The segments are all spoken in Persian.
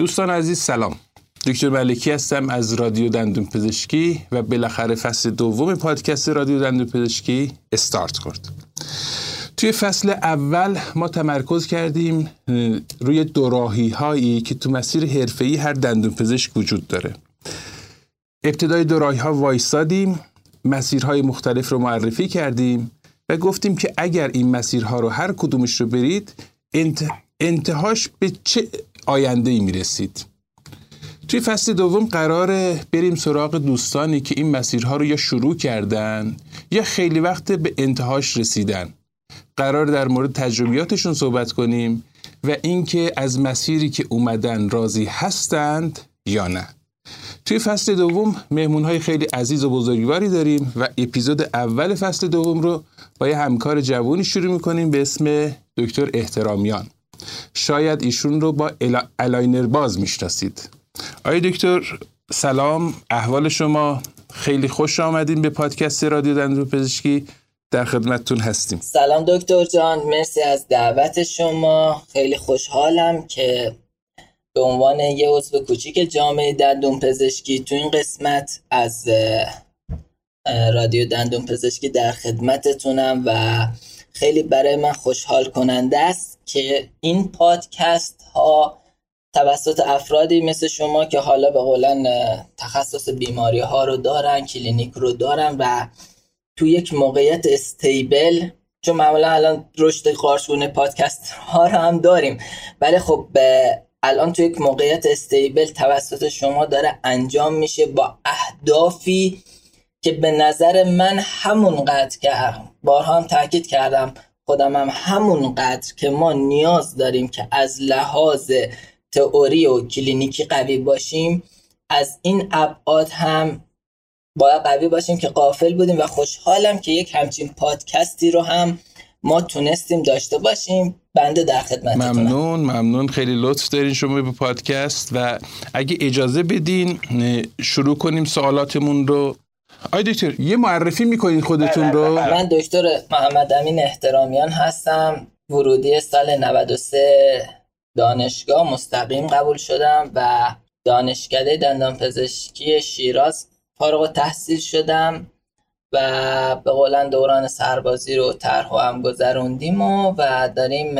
دوستان عزیز سلام. دکتر ملکی هستم از رادیو دندون پزشکی و بالاخره فصل دوم پادکست رادیو دندون پزشکی استارت کرد توی فصل اول ما تمرکز کردیم روی دوراهی هایی که تو مسیر حرفه‌ای هر دندون پزشک وجود داره. ابتدای دوراهی ها وایستادیم مسیرهای مختلف رو معرفی کردیم و گفتیم که اگر این مسیرها رو هر کدومش رو برید انتهاش به چه آینده ای می‌رسید؟ توی فصل دوم قراره بریم سراغ دوستانی که این مسیرها رو یا شروع کردن یا خیلی وقت به انتهاش رسیدن. قرار در مورد تجربیاتشون صحبت کنیم و اینکه از مسیری که اومدن راضی هستند یا نه. توی فصل دوم مهمون های خیلی عزیز و بزرگواری داریم و اپیزود اول فصل دوم رو با یه همکار جوانی شروع می‌کنیم به اسم دکتر احترامیان. شاید ایشون رو با Aligner باز می‌شناسید. آقای دکتر سلام احوال شما. خیلی خوش آمدین به پادکست رادیو دندون پزشکی. در خدمتتون هستیم. سلام دکتر جان مرسی از دعوت شما. خیلی خوشحالم که به عنوان یه عضو کوچیک جامعه دندون پزشکی تو این قسمت از رادیو دندون پزشکی در خدمتتونم و خیلی برای من خوشحال کننده است. که این پادکست ها توسط افرادی مثل شما که حالا به قول تخصص بیماری ها رو دارن کلینیک رو دارن و تو یک موقعیت stable چون معمولا الان رشد قارچ‌گونه پادکست ها رو هم داریم. ولی خب الان تو یک موقعیت stable توسط شما داره انجام میشه با اهدافی که به نظر من همون قدر که بارها هم تاکید کردم خودم هم همون قدر که ما نیاز داریم که از لحاظ تئوری و کلینیکی قوی باشیم از این ابعاد هم باید قوی باشیم که قافل بودیم و خوشحالم که یک همچین پادکستی رو هم ما تونستیم داشته باشیم. بنده در خدمت ممنون ممنون. خیلی لطف دارین شما به پادکست و اگه اجازه بدین شروع کنیم سوالاتمون رو. آی دکتر یه معرفی می‌کنین خودتون رو؟ من دکتر محمد امین احترامیان هستم. ورودی سال 93 دانشگاه مستقیم قبول شدم و دانشکده دندان پزشکی شیراز فارغ تحصیل شدم و به قولن دوران سربازی رو طرح هم گذروندیم و, و داریم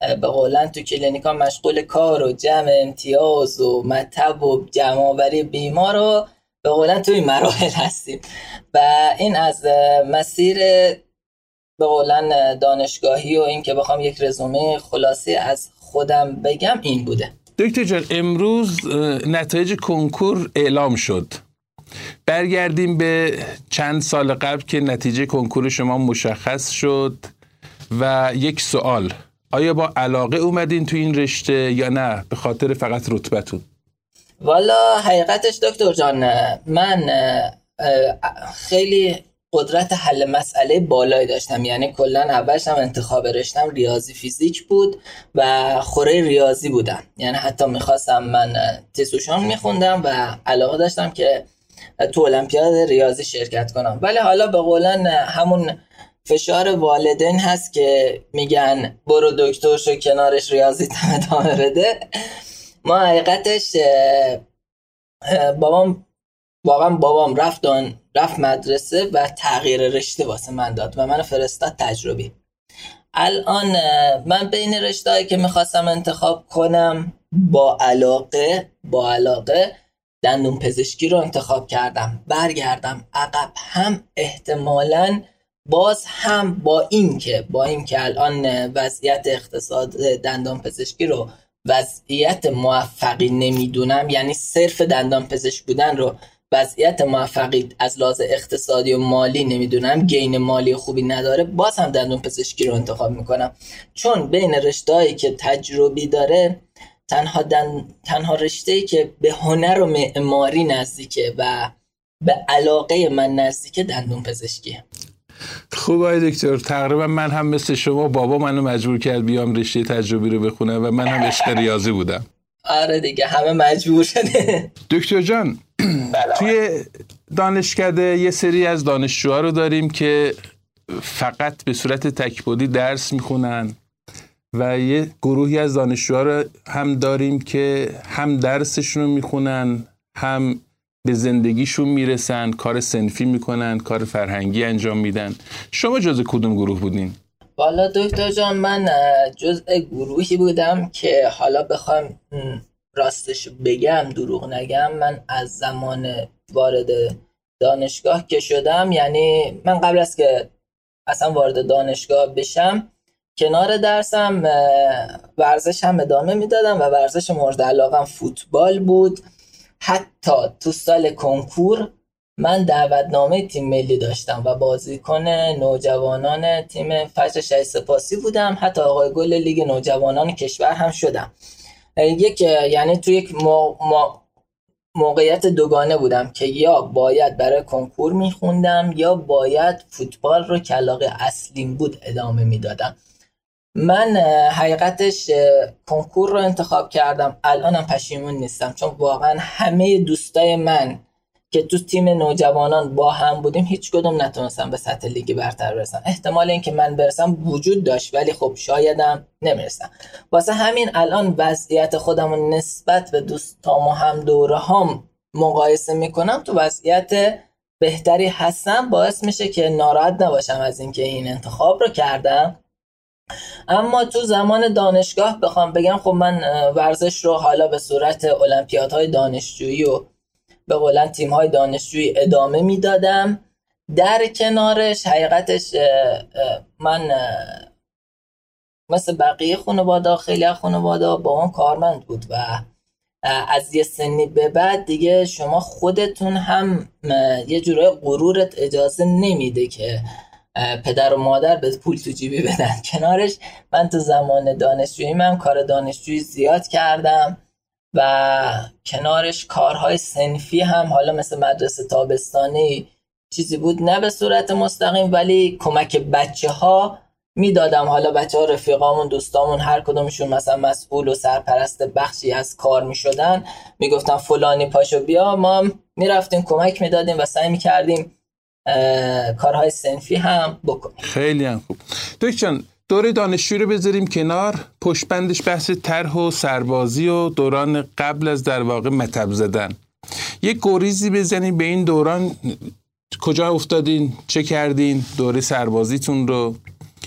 به قولن تو کلینیکا مشغول کار و جمع امتیاز و مطب و جمع بیمار رو به قولن توی مراحل هستیم. و این از مسیر به قولن دانشگاهی و این که بخوام یک رزومه خلاصی از خودم بگم این بوده. دکتر جان امروز نتایج کنکور اعلام شد. برگردیم به چند سال قبل که نتیجه کنکور شما مشخص شد و یک سوال. آیا با علاقه اومدین تو این رشته یا نه؟ به خاطر فقط رتبتون. والا حقیقتش دکتر جان من خیلی قدرت حل مسئله بالایی داشتم. یعنی کلا اولش هم انتخاب رشتم ریاضی فیزیک بود و خوره ریاضی بودم. یعنی حتی می‌خواستم من تیسوشان میخوندم و علاقه داشتم که تو المپیاد ریاضی شرکت کنم. ولی حالا به قولن همون فشار والدین هست که میگن برو دکتر شو کنارش ریاضی ادامه بده ما حقیقتش بابام واقعا بابام رفت رفت مدرسه و تغییر رشته واسه من داد و من فرستاد تجربی. الان من بین رشته که می‌خواستم انتخاب کنم با علاقه با علاقه دندون پزشکی رو انتخاب کردم. برگردم عقب هم احتمالا باز هم با این که با این که الان وضعیت اقتصاد دندان پزشکی رو وضعیت موفقی نمی‌دونم یعنی صرف دندان پزشک بودن رو وضعیت موفقی از لحاظ اقتصادی و مالی نمی‌دونم گین مالی خوبی نداره باز هم دندون پزشکی رو انتخاب می‌کنم. چون بین رشتهایی که تجربی داره تنها, دن... تنها رشته که به هنر و معماری نزدیکه و به علاقه من نزدیکه دندون پزشکیه. خوب آقای دکتر. تقریبا من هم مثل شما بابا منو مجبور کرد بیام رشته تجربی رو بخونم و من هم عشق ریاضی بودم. آره دیگه همه مجبور شده. دکتر جان بله. توی دانشکده یه سری از دانشجوها رو داریم که فقط به صورت تکبودی درس می‌خونن و یه گروهی از دانشجوها رو هم داریم که هم درسشون رو می‌خونن هم به زندگیشون می‌رسن کار سنفی می‌کنن کار فرهنگی انجام میدن شما جز کدوم گروه بودین؟ والا دکتر جان من جزء گروهی بودم که حالا بخوام راستش بگم دروغ نگم من از زمان وارد دانشگاه که شدم یعنی من قبل از که اصلا وارد دانشگاه بشم کنار درسم ورزش هم ادامه می‌دادم و ورزش مورد علاقم فوتبال بود حتی تو سال کنکور من دعوتنامه تیم ملی داشتم و بازیکن نوجوانان تیم فجر شهید سپاسی بودم. حتی آقای گل لیگ نوجوانان کشور هم شدم. یک یعنی تو یک موقعیت دوگانه بودم که یا باید برای کنکور میخوندم یا باید فوتبال رو که علاقه اصلیم بود ادامه می‌دادم. من حقیقتش کنکور رو انتخاب کردم. الانم پشیمون نیستم چون واقعا همه دوستای من که تو تیم نوجوانان با هم بودیم هیچ کدوم نتونستم به سطح لیگ برتر برسم احتمال اینکه من برسم وجود داشت ولی خب شایدم نمی‌رسم واسه همین الان وضعیت خودم نسبت به دوستام و هم دوره هم مقایسه می‌کنم تو وضعیت بهتری هستم. باعث میشه که ناراحت نباشم از اینکه این انتخاب رو کردم. اما تو زمان دانشگاه بخوام بگم خب من ورزش رو حالا به صورت المپیادهای دانشجویی و به قولن تیم های دانشجویی ادامه می‌دادم. در کنارش حقیقتش من مثل بقیه خانواده خیلی از خانواده با اون کارمند بود و از یه سنی به بعد دیگه شما خودتون هم یه جورای غرورت اجازه نمیده که پدر و مادر به پول تو جیبی بدن کنارش. من تو زمان دانشجویی من کار دانشجویی زیاد کردم و کنارش کارهای سنفی هم حالا مثل مدرسه تابستانی چیزی بود نه به صورت مستقیم ولی کمک بچه ها می‌دادم. حالا بچه ها رفیقامون دوستامون هر کدومشون مثلا مسئول و سرپرست بخشی از کار می شدن می‌گفتم فلانی پاشو بیا. ما می‌رفتیم کمک می‌دادیم و سعی می‌کردیم کارهای سنفی هم بکنیم. خیلی هم خوب. دکتر دوره دانشجویی رو بذاریم کنار. پشتبندش بحث طرح و سربازی و دوران قبل از در واقع مطب زدن. یک گریزی بزنیم به این دوران. کجا افتادین؟ چه کردین؟ دوره سربازیتون رو.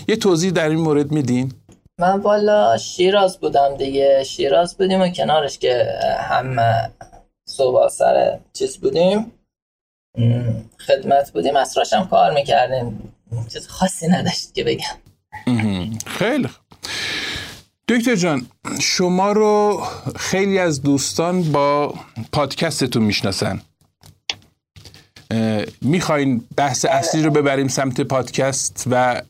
یه توضیح در این مورد میدین؟ من والا شیراز بودم دیگه. شیراز بودیم و کنارش که هم صبح سر چیز بودیم. خدمت بودیم عصرش هم کار می‌کردیم. چیز خاصی نداشت که بگم. خیلی دکتر جان شما رو خیلی از دوستان با پادکستتون می‌شناسن. می‌خواین بحث اصلی رو ببریم سمت پادکست و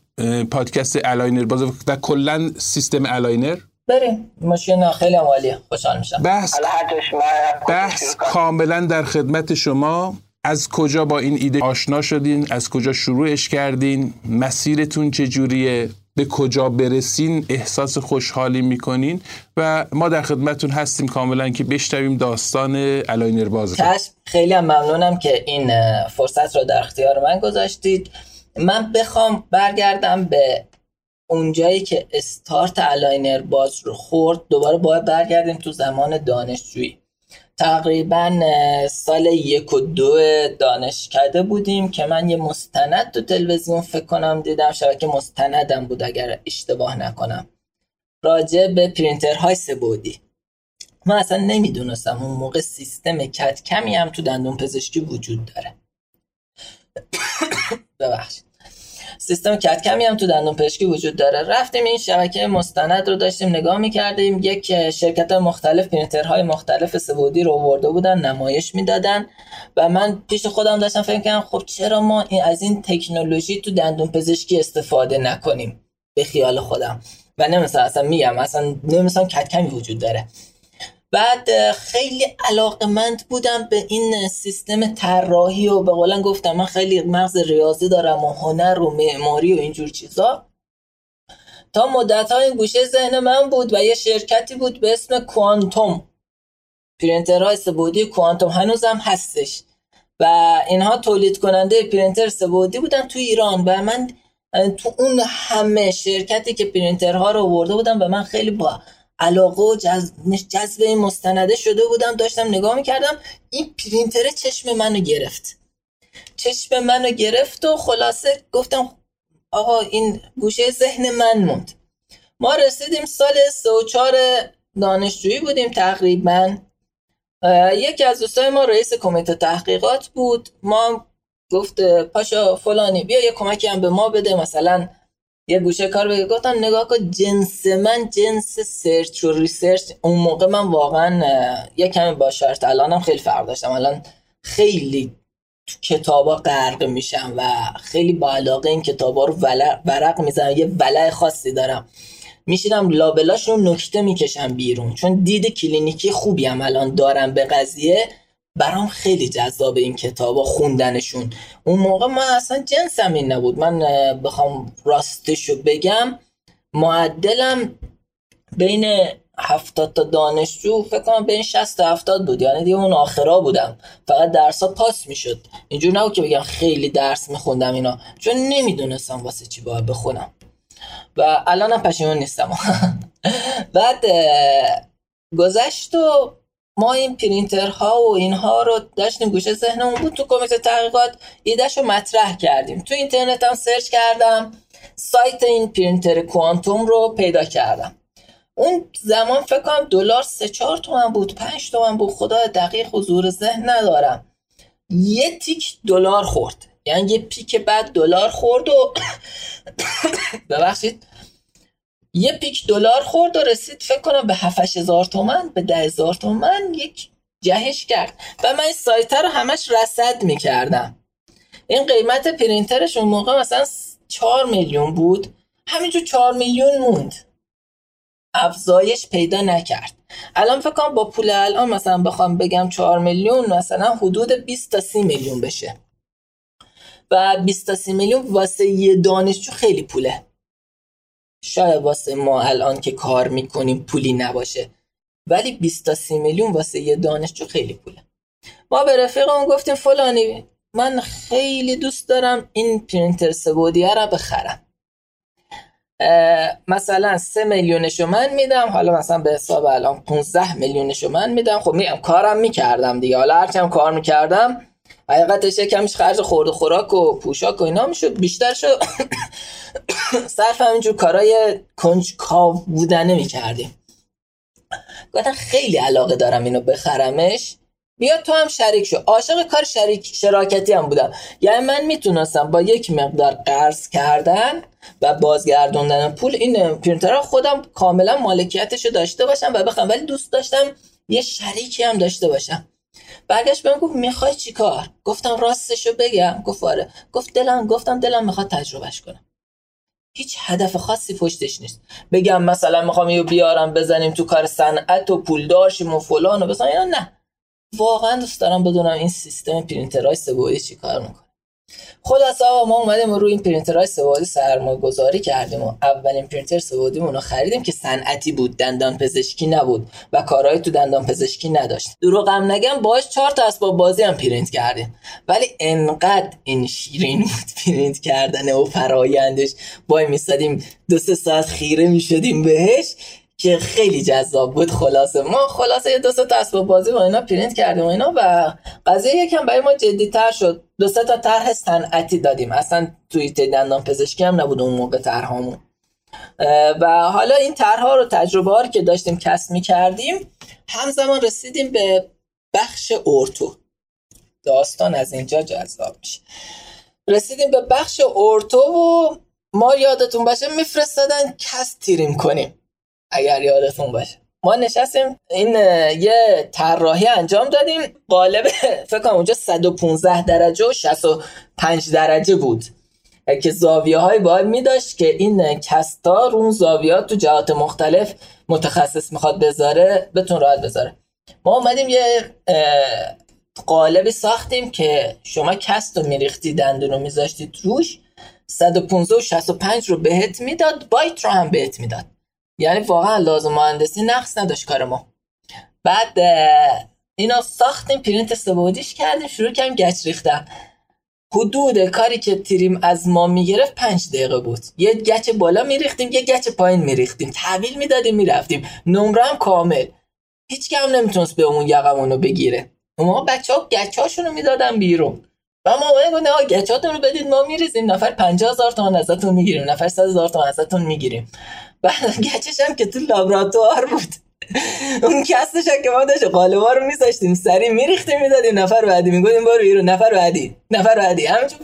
پادکست Aligner باز و کلا سیستم aligner بریم. ماشین خیلی عالیه. خوشحال میشم. بحث, بحث کاملا در خدمت شما. از کجا با این ایده آشنا شدین؟ از کجا شروعش کردین؟ مسیرتون چجوریه؟ به کجا برسین؟ احساس خوشحالی می‌کنین؟ و ما در خدمتون هستیم کاملا که بشنویم داستان الاینر باز خیلی هم ممنونم که این فرصت رو در اختیار من گذاشتید. من بخوام برگردم به اونجایی که start Aligner باز رو خورد. دوباره باید برگردیم تو زمان دانشجویی. تقریبا سال یک و دو دانشکده بودیم که من یه مستند تو تلویزیون فکر کنم دیدم شبکه مستندم بود اگر اشتباه نکنم. راجع به پرینترهای سه‌بعدی من اصلا نمی‌دونستم اون موقع سیستم CAD/CAM ی هم تو دندون پزشکی وجود داره. ببخشید. سیستم کمی هم تو دندون پزشکی وجود داره. رفتیم این شبکه مستند رو داشتیم نگاه می‌کردیم. یک شرکت مختلف پرینترهای مختلف سبودی رو ورده بودن نمایش می‌دادن و من پیش خودم داشتم فکر کردم خب چرا ما این از این تکنولوژی تو دندون پزشکی استفاده نکنیم؟ به خیال خودم. و نمیستم اصلا میگم اصلا نمیستم کمی وجود داره. بعد خیلی علاقمند بودم به این سیستم طراحی و به قول گفتم من خیلی مغز ریاضی دارم و هنر و معماری و اینجور چیزا. تا مدت‌ها گوشه ذهن من بود و یه شرکتی بود به اسم کوانتوم. پرینترهای سه‌بعدی کوانتوم هنوزم هستش. و اینها تولید کننده پرینتر سه‌بعدی بودن تو ایران و من تو اون همه شرکتی که پرینترها رو آورده بودم و من خیلی با علاقه و جذب این مستنده شده بودم داشتم نگاه می‌کردم این پرینتر چشم منو گرفت. چشم منو گرفت و خلاصه گفتم آقا این گوشه ذهن من موند. ما رسیدیم سال سه و چار دانشجویی بودیم تقریبا. یکی از دوستای ما رئیس کمیته تحقیقات بود. ما گفت پاشا فلانی بیا یه کمکی هم به ما بده مثلا یه گوشه کار بگه. گفتم نگاه کن جنس من جنس search و research اون موقع من واقعا یه کمی با شرایط الانم خیلی فرق داشتم. الان خیلی تو کتابا غرق میشم و خیلی با علاقه این کتابا رو ورق می‌زنم. یه ولع خاصی دارم. میشینم لابلاش رو نکته می‌کشم بیرون. چون دید کلینیکی خوبی هم الان دارم به قضیه. برام خیلی جذاب این کتابا خوندنشون. اون موقع من اصلا جنسم این نبود. من بخوام راستشو بگم معدلم بین هفتاد تا دانشجو فکر کنم بین 60 تا 70 بود. یعنی دیگه اون آخرا بودم. فقط درسا پاس می‌شد. اینجور نبود که بگم خیلی درس میخوندم اینا. چون نمی‌دونستم واسه چی باید بخونم. و الانم پشیمون نیستم. بعد گذشت و ما این پرینترها و اینها رو داشتیم گوشه ذهنمون بود. تو کمیته تحقیقات ایدهش رو مطرح کردیم. تو اینترنت هم search کردم. سایت این پرینتر کوانتوم رو پیدا کردم. اون زمان فکر کنم دلار سه چهار تومن بود پنج تومن بود. خدا دقیق حضور ذهن ندارم. یه تیک دلار خورد. یعنی یه peak بعد دلار خورد و ببخشید. یه پیک دلار خورد و رسید فکر کنم به 7000 تومن به 10000 تومن یک جهش کرد. و من این سایت رو همش رصد می‌کردم. این قیمت پرینترش اون موقع مثلا 4 میلیون بود. همینجور 4 میلیون موند. افزایش پیدا نکرد. الان فکر کنم با پول الان مثلا بخوام بگم 4 میلیون مثلا حدود 20 تا 30 میلیون بشه. و 20 تا 30 میلیون واسه یه دانشجو خیلی پوله. شاید واسه ما الان که کار می‌کنیم پولی نباشه. ولی 20 تا 30 میلیون واسه یه دانشجو خیلی پوله. ما به رفیقمون گفتیم فلانی من خیلی دوست دارم این پرینتر سبودیه رو بخرم. مثلا 3 میلیونشو من میدم حالا مثلا به حساب الان 15 میلیونشو من میدم. خب میگم کارم می‌کردم دیگه. حالا هرچم کار می‌کردم حقیقتش یکمش خرج خورد و خوراک و پوشاک و اینا می‌شد. بیشتر شد صرف همینجور کارای کنجکاو بودنه می‌کردیم گفتم خیلی علاقه دارم اینو بخرمش. بیا تو هم شریک شو. عاشق کار شریک شراکتی هم بودم. یعنی من می‌تونستم با یک مقدار قرض کردن و بازگردوندن پول این پرینتر خودم کاملا مالکیتش رو داشته باشم و بخرم. ولی دوست داشتم یه شریکی هم داشته باشم. برگشت بهم گفت می‌خوای چیکار گفتم راستشو بگم. گفت آره. گفت دلم گفتم دلم می‌خواد تجربهش کنم. هیچ هدف خاصی پشتش نیست. بگم مثلا می‌خوام یه بیارم بزنیم تو کار صنعت و پول داشتیم و فلان و بزنیم نه. واقعا دوست دارم بدونم این سیستم پرینترهای چی کار می‌کنه. خلاصه آقا ما اومدیم رو این پرینترهای سه‌بعدی سرمایه گذاری کردیم و اولین پرینتر سه‌بعدی رو خریدیم که صنعتی بود دندان پزشکی نبود و کارهایی تو دندان پزشکی نداشت. دروغم نگم باهاش چهار تا اسباب بازی هم پرینت کردیم. ولی انقدر این شیرین بود پرینت کردن و فرایندش. وای میستادیم دو سه ساعت خیره می‌شدیم بهش. که خیلی جذاب بود خلاصه. ما خلاصه یه دو تا اسباب بازی و اینا پرینت کردیم و اینا و قضیه یکم برای ما جدی تر شد. دو سه تا طرح صنعتی دادیم. اصلا توی دندان پزشکی هم نبود اون موقع طرحمون و حالا این طرحها رو تجربه ها که داشتیم کسب می کردیم همزمان رسیدیم به بخش اورتو داستان از اینجا جذاب میشه. رسیدیم به بخش اورتو و ما یادتون باشه میفرستادن کس تیریم کنیم. اگر یادتون باشه. ما نشستیم این یه طراحی انجام دادیم. قالب فکر کنم اونجا 115 درجه و 65 درجه بود. که زاویه های باید می داشت که این کستا رو اون زاویات تو جهات مختلف متخصص می‌خواد بذاره بتون راحت بذاره. ما اومدیم یه قالبی ساختیم که شما cast رو میریختی دندون رو میذاشتید روش 115 و 65 رو بهت می‌داد bite رو هم بهت می‌داد. یعنی واقعا لحاظ مهندسی نقص نداشت کار ما. بعد اینا ساختیم پرینت سه‌بعدیش کردیم شروع کردیم گچ ریختن. حدود کاری که trim از ما می‌گرفت پنج دقیقه بود. یه گچ بالا میریختیم یه گچ پایین میریختیم. تحویل می‌دادیم می‌رفتیم. نمره هم کامل. هیچ کم نمی‌تونست به اون یقمون بگیره. ما بچه ها گچ هاشون رو می‌دادن بیرون. و ما گفتیم آقا گچاتون رو بدید ما میریزیم. نفر 50 هزار تومان ازتون می‌گیریم نفر 100 هزار تومان ازتون می‌گیریم. گچش هم که تو لابراتوار بود. اون کسش که ما داشت قالبا رو میذاشتیم سری میریختیم می‌دادیم نفر بعدی می‌گفتیم برو بیرون نفر بعدی نفر بعدی. همینجور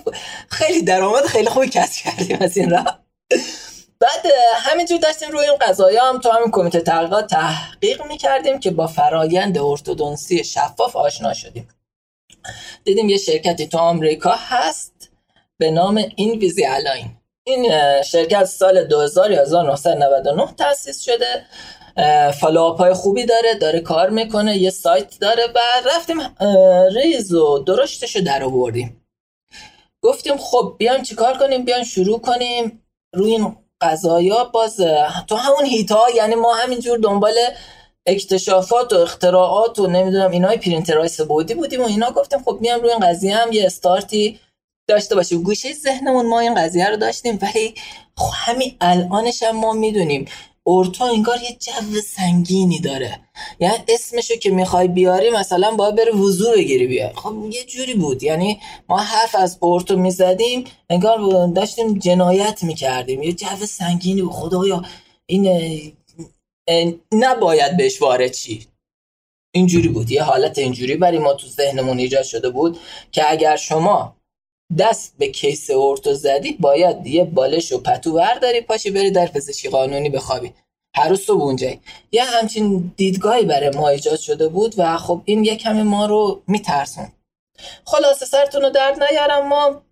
خیلی درآمد خیلی خوبی کسب کردیم از این راه. بعد همینجور داشتیم روی این قضایا هم تو همین کمیته تحقیقات تحقیق می‌کردیم که با فرایند ارتودنسی شفاف آشنا شدیم. دیدیم یه شرکتی تو آمریکا هست به نام Invisalign این شرکت سال 2000 1999 تأسیس شده. follow-up های خوبی داره داره کار می‌کنه یه سایت داره و رفتیم ریز و درشتش رو در آوردیم. گفتیم خب بیان چیکار کنیم؟ بیان شروع کنیم. روی این قضایا باز تو همون هیتا یعنی ما همینجور دنبال اکتشافات و اختراعات و نمی‌دونم اینای پرینترهای سبودی بودیم و اینا گفتیم خب میام روی این قضیه هم یه استارتی داشته باشیم. گوشه ذهنمون ما این قضیه رو داشتیم ولی خب همین الانش هم ما می‌دونیم. اورتو انگار یه جو سنگینی داره. یعنی اسمشو که می‌خوای بیاری مثلا باید بره وضو بگیری بیای. خب یه جوری بود. یعنی ما حرف از اورتو می‌زدیم انگار داشتیم جنایت می‌کردیم. یه جو سنگینی بود. خدایا این نباید بهش وارد چی اینجوری بود. یه حالت اینجوری برای ما تو ذهنمون ایجاد شده بود که اگر شما دست به کیس اورتو زدی باید یه بالش و پتو برداری پاشی بری در پزشکی قانونی بخوابی. هر روز صبح اونجایی. یه همچین دیدگاهی برای ما ایجاد شده بود و خب این یه کمی ما رو میترسون خلاصه سرتون رو درد نیارم ما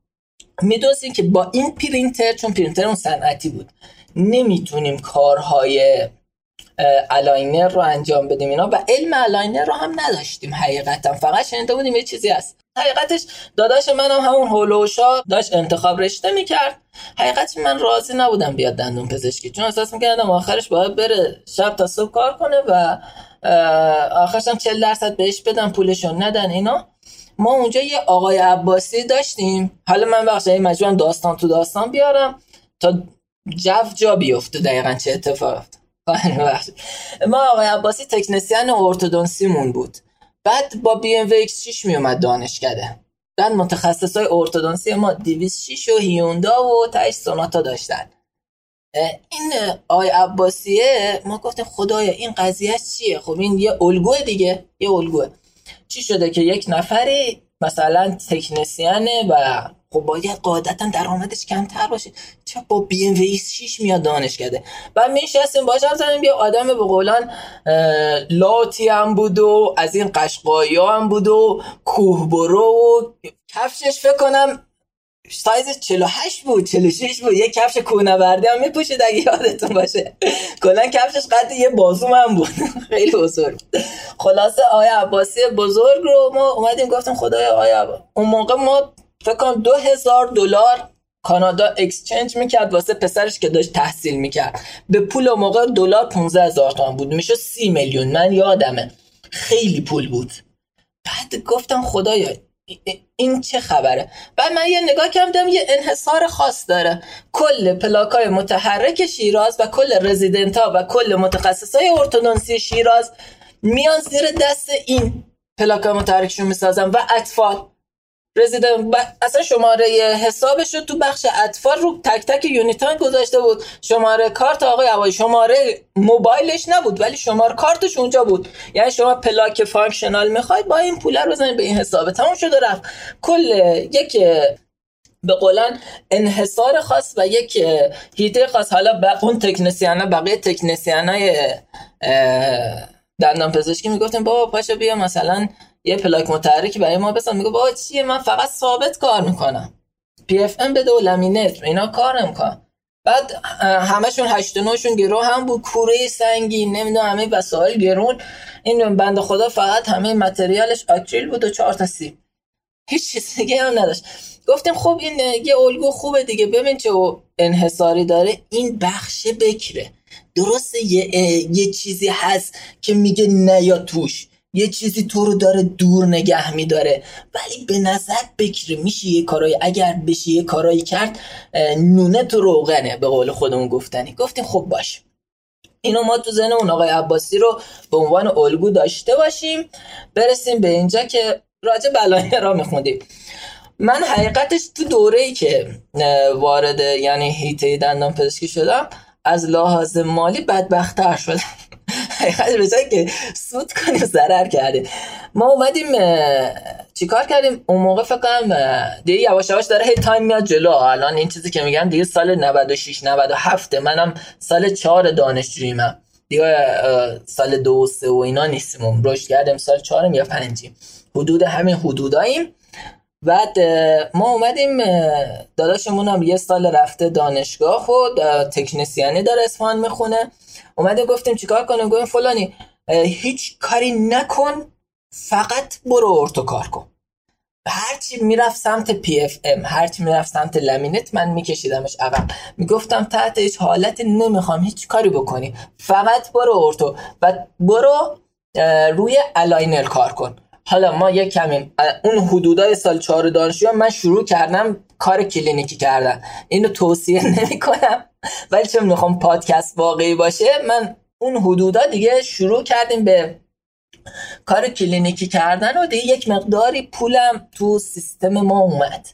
می‌دونستیم که با این پرینتر چون پرینتر اون صنعتی بود نمی‌تونیم کارهای aligner رو انجام بدیم اینا و علم aligner رو هم نداشتیم حقیقتا. فقط شنیده بودیم یه چیزی هست. حقیقتش داداش منم هم همون حول و حوشا داشت انتخاب رشته می‌کرد. حقیقتش من راضی نبودم بیاد دندون پزشکی. چون احساس می‌کردم آخرش باید بره شب تا صبح کار کنه و آخرش هم 40 درصد بهش بدن پولشون ندن اینا. ما اونجا یه آقای عباسی داشتیم. حالا من بخش این مجبورم داستان تو داستان بیارم تا جو جا بیفته دقیقا چه اتفاق ما آقای عباسی تکنسیان ارتودنسیمون بود. بعد با بی ام وی 6 می اومد دانشکده بعد متخصص های ارتودنسی ما 206 و هیوندا و تایش سوناتا داشتن. این آقای عباسیه ما گفتیم خدایا این قضیه چیه؟ خب این یه الگوه دیگه یه الگوه. چی شده که یک نفری مثلا تکنسیانه و خب باید قاعدتا درآمدش کمتر باشه. چه با بی ام وی 6 میاد دانشکده بعد میشستیم باشم زدیم یه آدم به قولان لاتی هم بود و از این قشقایی هم بود و کوهبرو و کفشش فکر کنم سایز 48 بود 46 بود. یه کفش کوهنوردی هم میپوشید اگه یادتون باشه. کلا کفشش قد یه بازو من بود. خیلی بزرگ. خلاصه آیا عباسی بزرگ رو ما اومدیم گفتیم خدایا آیا اون موقع ما فکر کنم دو هزار دلار کانادا اکسچنج می‌کرد واسه پسرش که داشت تحصیل می‌کرد. به پول موقع دلار 15 هزار تومان بود. میشه سی میلیون. من یادمه. خیلی پول بود. بعد گفتم خدایا این چه خبره؟ بعد من یه نگاه کردم یه انحصار خاص داره. کل پلاکای متحرک شیراز و کل رزیدنت ها و کل متخصص های ارتودنسی شیراز میان زیر دست این پلاکای متحرکشون می‌سازن و اطفال. رزیدنت اصلا شماره حسابش رو تو بخش اطفال رو تک تک یونیتان گذاشته بود. شماره کارت آقای هوایی شماره موبایلش نبود ولی شماره کارتش اونجا بود. یعنی شما پلاک functional می‌خواید با این پول رو بزنید به این حساب. تموم شده رفت. کل یک به قولن انحصار خاص و یک حیطه خاص. حالا اون تکنسینه بقیه تکنسینه دندان پزشکی می‌گفتن بابا پاشو بیا مثلا یه پلاک متحرکی برای ما بساز میگه بابا چیه من فقط ثابت کار می‌کنم. PFM بده و laminate اینا کار نمی‌کنم بعد همشون هشت نهشون گرو هم بود کوره سنگین نمی‌دونم همه وسایل گرون. این بند خدا فقط همه متریالش آکریل بود و چهار تا سیب هیچ چیز دیگه هم نداشت. گفتیم خب این یه الگو خوبه دیگه ببین چه انحصاری داره. این بخش بکره درسته یه, یه چیزی هست که میگه نیا توش. یه چیزی تو رو داره دور نگه میداره. ولی به نظر بکره میشه یه کارایی. اگر بشه یه کارایی کرد نونه تو روغنه به قول خودمون گفتنی. گفتیم خب باش. اینو ما تو زن اون آقای عباسی رو به عنوان الگو داشته باشیم. برسیم به اینجا که راجع بلایه را میخوندیم. من حقیقتش تو دوره ای که وارد یعنی هیته دندان پزشکی شدم از لحاظ مالی بدبختتر شدم. حقیقت به که سود کنیم ضرر کردیم. ما اومدیم چیکار کردیم؟ اون موقع فکر کنم دیگه یواش یواش داره هی تایم میاد جلو. الان این چیزی که میگم دیگه سال 96 97 منم سال 4 دانشجوییم دیگه سال دو و سه و اینا نیستیم. رشد کردیم سال 4 یا 5 حدود همین حدوداییم. بعد ما اومدیم داداشمون هم یه سال رفته دانشگاه و تکنسینی داره اصفهان می‌خونه. اومده گفتیم چیکار کنیم؟ گفتیم فلانی هیچ کاری نکن فقط برو ortho کار کن. هرچی می‌رفت سمت PFM هرچی می‌رفت سمت laminate من میکشیدمش عقب. می‌گفتم تحت هیچ حالت نمی‌خوام هیچ کاری بکنی. فقط برو ortho و برو روی aligner کار کن. حالا ما یک کمی اون حدودای سال چهار دانشجو من شروع کردم کار کلینیکی کردن. اینو توصیه نمی کنم ولی چون می‌خوام پادکست واقعی باشه من اون حدودا دیگه شروع کردیم به کار کلینیکی کردن و دیگه یک مقداری پولم تو سیستم ما اومد.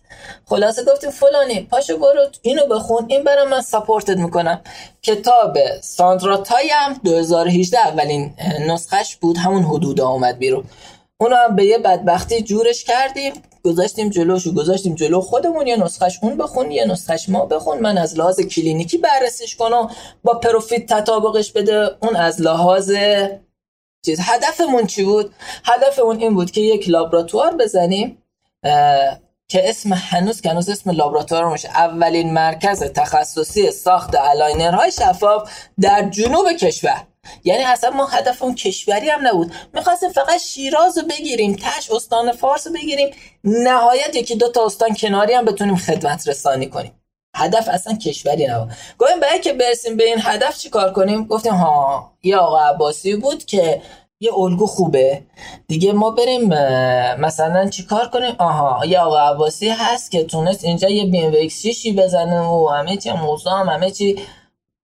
خلاصه گفتیم فلانی پاشو برو اینو بخون این برام من support ت می‌کنم. کتاب Sandra Tai 2018 اولین نسخش بود همون حدودا اومد بیرون. اونو هم به یه بدبختی جورش کردیم گذاشتیم جلوشو گذاشتیم جلو خودمون یه نسخش اون بخون یه نسخش ما بخون. من از لحاظ کلینیکی بررسیش کنم با Proffit تطابقش بده. اون از لحاظ چیز هدفمون چی بود؟ هدفمون این بود که یک لابراتوار بزنیم که اسم هنوز که هنوز اسم لابراتوار میشه اولین مرکز تخصصی ساخت الاینرهای شفاف در جنوب کشور. یعنی اصلا ما هدف اون کشوری هم نبود. می‌خواستیم فقط شیراز رو بگیریم تش استان فارس رو بگیریم. نهایت یکی دو تا استان کناری هم بتونیم خدمت رسانی کنیم. هدف اصلا کشوری نبود. گفتیم برای که برسیم به این هدف چی کار کنیم؟ گفتیم ها یه آقا عباسی بود که یه الگو خوبه. دیگه ما بریم مثلا چیکار کنیم؟ آها یه آقا عباسی هست که تونست اینجا یه بین وکسیشی بزنه و همه چی موضوع هم همه چی.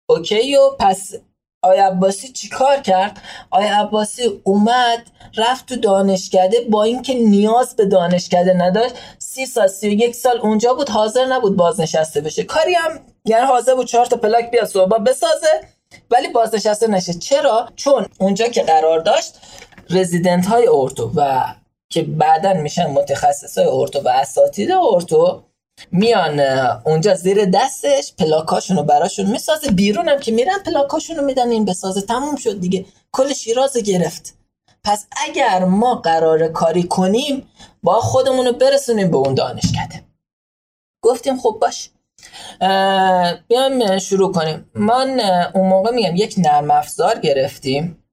اوکی و پس آیا عباسی چیکار کرد؟ آیا عباسی اومد رفت تو دانشکده با اینکه نیاز به دانشکده نداشت. سی سال سی و یک سال اونجا بود حاضر نبود بازنشسته بشه. کاری هم یعنی حاضر بود چهار تا پلاک بیاد صحبا بسازه ولی بازنشسته نشه. چرا؟ چون اونجا که قرار داشت رزیدنت های اورتو و که بعدا میشن متخصص های اورتو و اساتید اورتو میان اونجا زیر دستش پلاکاشون رو براشون می‌سازه. بیرون هم که میرن پلاکاشون رو میدن این بسازه. تموم شد دیگه. کل شیراز گرفت. پس اگر ما قرار کاری کنیم با خودمون رو برسونیم به اون دانشکده. گفتیم خب باش. بیایم شروع کنیم. من اون موقع میگم یک نرم افزار گرفتیم.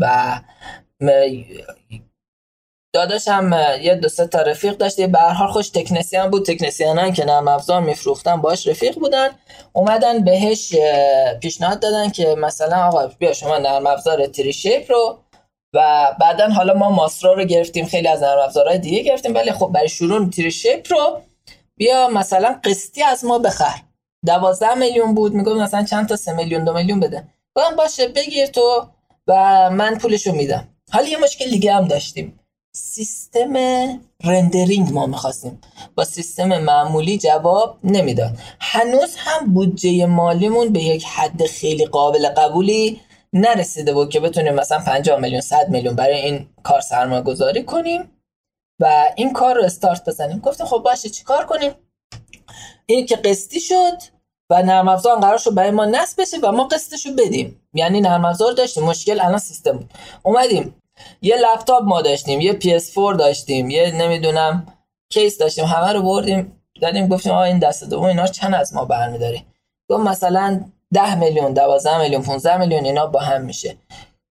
و داداشم یه دو سه تا رفیق داشت یه به حال خوش تکنسیان بود. تکنسیانن که نرم افزار میفروختن باش رفیق بودن. اومدن بهش پیشنهاد دادن که مثلا آقا بیا شما نرم افزار تری شیپ رو. و بعدا حالا ما ماسترا رو گرفتیم. خیلی از نرم افزارهای دیگه گرفتیم. ولی خب برای شروع تری شیپ رو بیا مثلا قسطی از ما بخر. دوازده میلیون بود. میگم مثلا چند تا سه میلیون دو میلیون بده. گفتم باشه بگیر تو و من پولشو میدم. حالا یه مشکل دیگه هم داشتیم. سیستم رندرینگ ما می‌خواستیم. با سیستم معمولی جواب نمی‌داد. هنوز هم بودجه مالیمون به یک حد خیلی قابل قبولی نرسیده بود که بتونیم مثلا 50 میلیون 100 میلیون برای این کار سرمایه گذاری کنیم و این کار رو استارت بزنیم. گفتیم خب باشه چی کار کنیم؟ این که قسطی شد و نرم افزار قرار شد برای ما نصب بشه و ما قسطش رو بدیم. یعنی نرم افزار داشتیم مشکل الان سیستم بود. اومدیم یه لپتاپ ما داشتیم یه PS4 داشتیم یه نمی‌دونم کیس داشتیم همه رو بردیم دادیم گفتیم آ این دست دوم اینا چند از ما برمیداری گفت مثلا 10 میلیون 12 میلیون 15 میلیون اینا با هم میشه.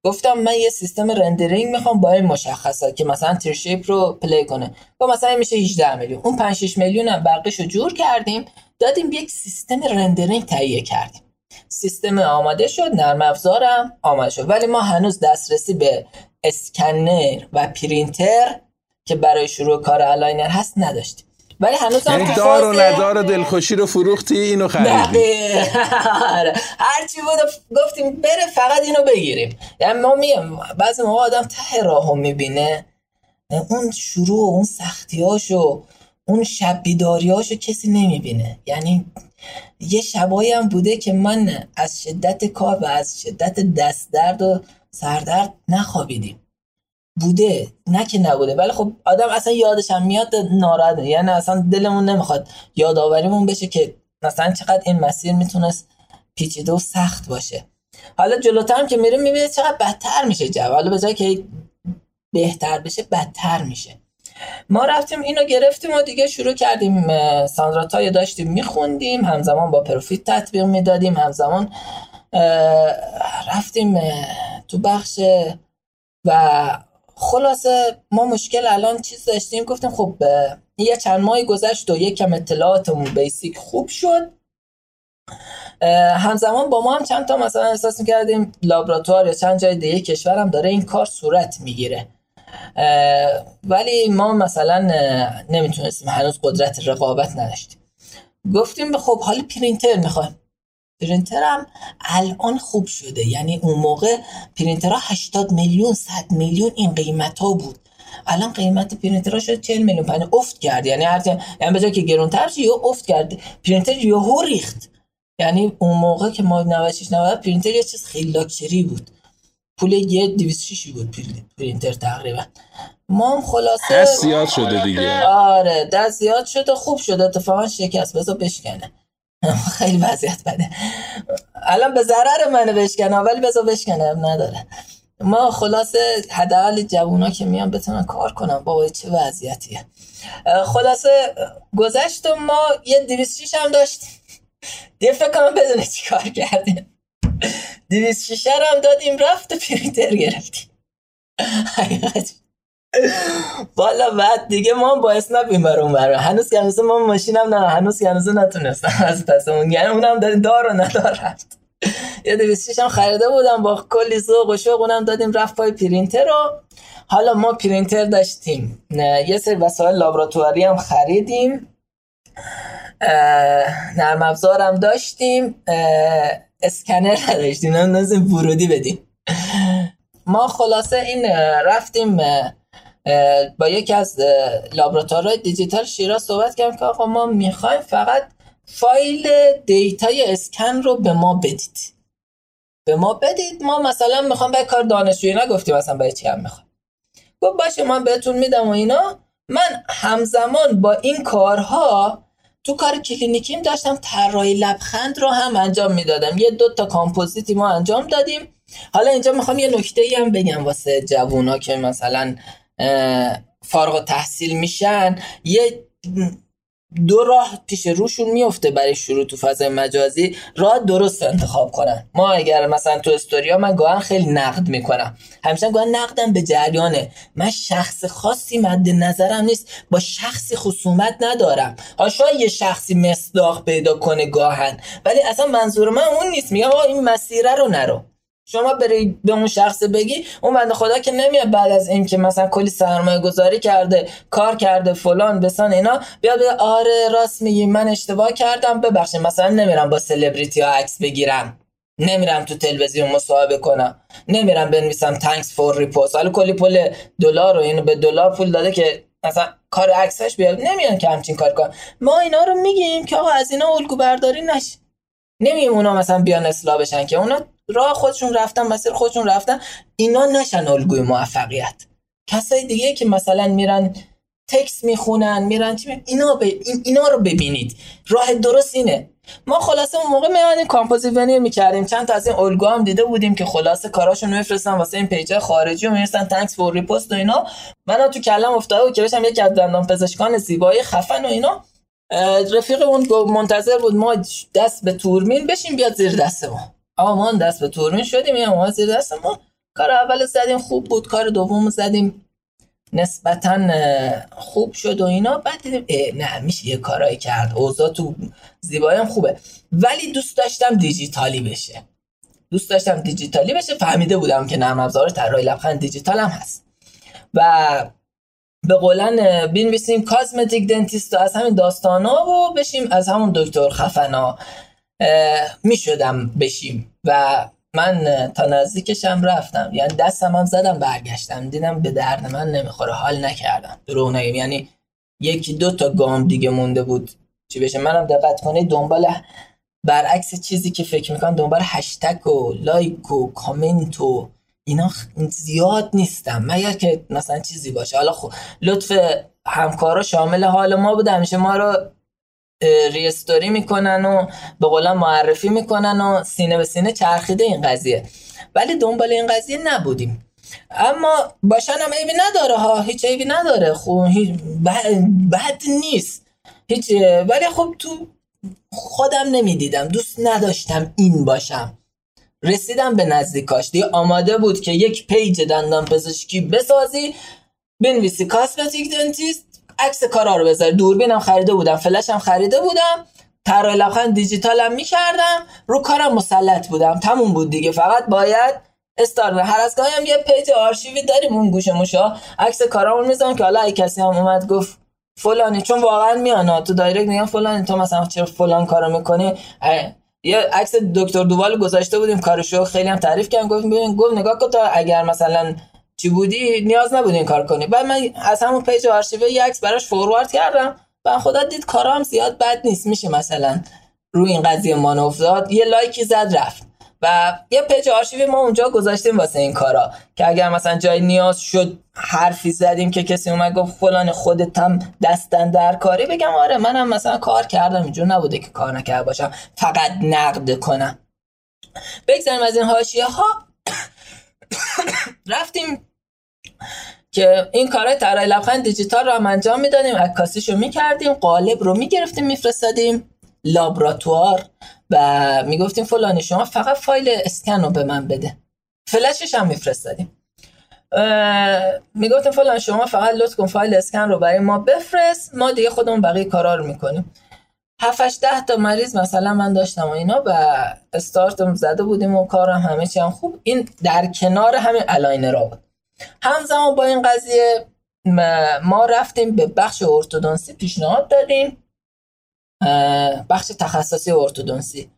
گفتم من یه سیستم rendering می‌خوام با این مشخصات که مثلا 3Shape رو play کنه. و مثلا میشه 18 میلیون. اون 5 6 میلیون هم بقیشو جور کردیم دادیم یک سیستم rendering تهیه کردیم. سیستم آماده شد نرم افزارم آماده شد. ولی ما هنوز دسترسی به اسکنر و پرینتر که برای شروع کار aligner هست نداشتیم. ولی هنوز هم یعنی دار و ندار دلخوشی رو فروختی اینو خریدی. آره. هرچی بود گفتیم بره فقط اینو بگیریم. یعنی ما میم بعضی موقع آدم ته راهو می‌بینه. اون شروع اون سختیاشو اون شب بیداریاشو کسی نمی‌بینه. یعنی یه شبایی هم بوده که من از شدت کار و از شدت دست درد و سردرد نخوابیدیم. بوده نه که نبوده ولی خب آدم اصلا یادش هم میاد ناراحت یعنی اصلا دلمون نمی‌خواد یادآوریمون بشه که مثلا چقدر این مسیر می‌تونست پیچیده و سخت باشه. حالا جلوتر هم که میریم می‌بینید چقدر بدتر میشه جو. حالا به جای که بهتر بشه بدتر میشه. ما رفتیم اینو گرفتیم و دیگه شروع کردیم. ساندراتای داشتیم میخوندیم همزمان با پروفیت تطبیق می‌دادیم همزمان رفتیم تو بخش و خلاصه ما مشکل الان چیز داشتیم. گفتیم خب یه چند ماهی گذشت و یکم اطلاعاتمون بیسیک خوب شد. همزمان با ما هم چند تا مثلا احساس می‌کردیم لابراتوار یا چند جای دیگه کشور هم داره این کار صورت می‌گیره. ولی ما مثلا نمی‌تونستیم هنوز قدرت رقابت نداشتیم. گفتیم خب حالی پرینتر می‌خوایم. پرینترم الان خوب شده. یعنی اون موقع پرینترها 80 میلیون 100 میلیون این قیمت ها بود. الان قیمت پرینترها شد 40 میلیون. پنج افت کرد. یعنی هر یعنی به جای که گرونتر شه افت کرد. پرینتر یهو ریخت. یعنی اون موقع که ما 96 90 پرینتر یه چیز خیلی لاکچری بود. پول یه 206 بود پرینتر تقریبا. ما هم خلاصه دست زیاد شده دیگه. آره. دست زیاد شده خوب شده اتفاقا شکست. بذار بشکنه. خیلی وضعیت بده. الان به ضرر منه بشکنه ولی بذار بشکنه نداره. ما خلاصه حداقل جوونا که میان بتونن کار کنم بابا چه وضعیتیه. خلاصه گذشت و ما یه 206 هم داشتیم. دیگه فکر کنم بدونه چی کار کردیم. 206 هم دادیم رفت پرینتر گرفتیم. حقیقت. بالا بعد دیگه ما با اسنپ این برون برون هنوز که هنوز ما ماشینم نه هنوز که هنوز نتونستم از پس اون. یعنی اونم داریم دار و ندار رفت. یه دویستیش هم خریده بودم با کلی ذوق و شوق اونم دادیم رفت پای پرینتر رو. حالا ما پرینتر داشتیم. یه سری وسایل لابراتواری هم خریدیم. نرم افزارم داشتیم. اسکنر نداشتیم. هم ورودی بدیم. ما خلاصه این رفتیم با یکی از لابراتوارهای دیجیتال شیراز صحبت کردم که آقا ما می‌خوایم فقط فایل data ی اسکن رو به ما بدید. به ما بدید. ما مثلا می‌خوام یه کار دانشجویی نگفتیم مثلا به چی هم می‌خوام گفت باشه من بهتون میدم و اینا. من همزمان با این کارها تو کار کلینیکیم داشتم طراحی لبخند رو هم انجام می‌دادم. یه دو تا کامپوزیتی ما انجام دادیم. حالا اینجا می‌خوام یه نکته ای هم بگم واسه جوونا که مثلا فارغ تحصیل میشن یه دو راه پیش روشون میفته برای شروع تو فضای مجازی. راه درست انتخاب کنن. ما اگر مثلا تو استوریا من گاهن خیلی نقد می‌کنم. همیشه گاهن نقدم به جریانه. من شخص خاصی مد نظرم نیست. با شخصی خصومت ندارم. ها شاید یه شخصی مصداق پیدا کنه گاهن. ولی اصلا منظور من اون نیست. میگم آقا این مسیره رو نرو. شما بری به اون شخص بگی اون بنده خدا که نمیاد بعد از این که مثلا کلی سرمایه گذاری کرده کار کرده فلان بسان اینا بیاد بگه آره راست میگی من اشتباه کردم ببخشید مثلا نمیرم با سلبریتی ها عکس بگیرم. نمیرم تو تلویزیون مصاحبه کنم. نمیرم بنویسم تانکس فور ریپوست حالا کلی پول دلار و اینو به دلار پول داده که مثلا کار عکسش بیاد. نمیان که همچین کار کن ما اینا رو میگیم که آقا از اینا الگو برداری نشه نمیم اونا مثلا بیان اصلاح بشن که. اونا راه خودشون رفتن مسیر خودشون رفتن اینا نشن الگوی موفقیت. کسای دیگه که مثلا میرن تکس می‌خونن میرن چی اینا, ب... اینا رو ببینید. راه درست اینه. ما خلاصه اون موقع composite veneer می‌کردیم. چند تا از این الگو هم دیده بودیم که خلاصه کاراشون میفرستن واسه این page ای خارجی و می‌رسن thanks for repost و اینا. من تو کلم افتاده و که بشم یکی از دندان پزشکان زیبایی خفن و اینا. رفیق اون منتظر بود ما دست به توربین بشیم بیاد زیر دست ما دست به توربین شدیم یا ما زیر دست ما. کار اول زدیم خوب بود. کار دوم زدیم. نسبتا خوب شد و اینا. بعد دیدیم نه میشه یه کارایی کرد. اوضاع تو زیبایی خوبه. ولی دوست داشتم دیجیتالی بشه. دوست داشتم دیجیتالی بشه. فهمیده بودم که نرم افزار طراحی لبخند دیجیتال هم هست. و به قولن بنویسیم کازمتیک دنتیست از همین داستانا و بشیم از همون دکتر خفنا. می شدم بشیم و من تا نزدیکشم رفتم. یعنی دستم هم زدم برگشتم. دیدم به درد من نمی‌خوره. حال نکردم. درو نگیم. یعنی یکی دو تا گام دیگه مونده بود. چی بشه؟ منم دقت کنه دنبال برعکس چیزی که فکر می‌کنم دنبال هشتگ و لایک و کامنت و اینا زیاد نیستم. مگر که مثلا چیزی باشه. حالا خب لطف همکارا شامل حال ما بود. همیشه ما رو ریستوری می‌کنن و به قولن معرفی می‌کنن و سینه به سینه چرخیده این قضیه. ولی دنبال این قضیه نبودیم. اما باشن هم عیبی نداره ها هیچ عیبی نداره. خب بد نیست. هیچ ولی خب تو خودم نمی‌دیدم. دوست نداشتم این باشم. رسیدم به نزدیکاش. دیگه آماده بود که یک پیج دندان پزشکی بسازی بنویسی کاسمتیک دنتیست عکس کارا رو بذاری دوربینم خریده بودم فلشم خریده بودم. طراحی لبخند دیجیتالم می‌کردم. رو کارم مسلط بودم. تموم بود دیگه. فقط باید استارت هر از گاهی هم یه page آرشیوی داریم اون گوشه موشا. عکس کارامون می‌ذارم که حالا اگه کسی هم اومد گفت فلانی چون واقعا میان تو direct میگن فلانی. تو مثلا چرا فلان کارو می‌کنی؟ یه عکس دکتر دوبال گذاشته بودیم کارشو. خیلی هم تعریف کردم گفت ببین گفت نگاه کن تا اگر مثلا چی بودی؟ نیاز نبود این کار کنی. بعد من از همون page آرشیو یه عکس براش forward کردم. و خدا دید کارام زیاد بد نیست. میشه مثلا روی این قضیه مان افتاد. یه like ی زد رفت. و یه page آرشیوی ما اونجا گذاشتیم واسه این کارا. که اگر مثلا جای نیاز شد حرفی زدیم که کسی اومد گفت فلان خودت هم دست اندر کاری بگم آره منم مثلا کار کردم. اینجور نبوده که کار نکرده باشم. فقط نقد کنم. بگذاریم از این حاشیه ها رفتیم که این کارهای طراحی لبخند دیجیتال رو هم انجام می‌دادیم عکاسیشو می‌کردیم قالب رو می‌گرفتیم میفرستادیم لابراتوار و می‌گفتیم فلانی شما فقط فایل اسکن رو به من بده. فلشش هم میفرستادیم. می‌گفتیم فلان شما فقط لطف کن فایل اسکن رو برای ما بفرست ما دیگه خودمون بقیه کارا رو می‌کنیم. 7 ده تا مریض مثلا من داشتم و اینا و استارت زده بودیم و کارم همه چی خوب. این در کنار همین الاینرا بود. همزمان با این قضیه ما رفتیم به بخش ارتودنسی پیشنهاد دادیم. بخش تخصصی ارتودنسی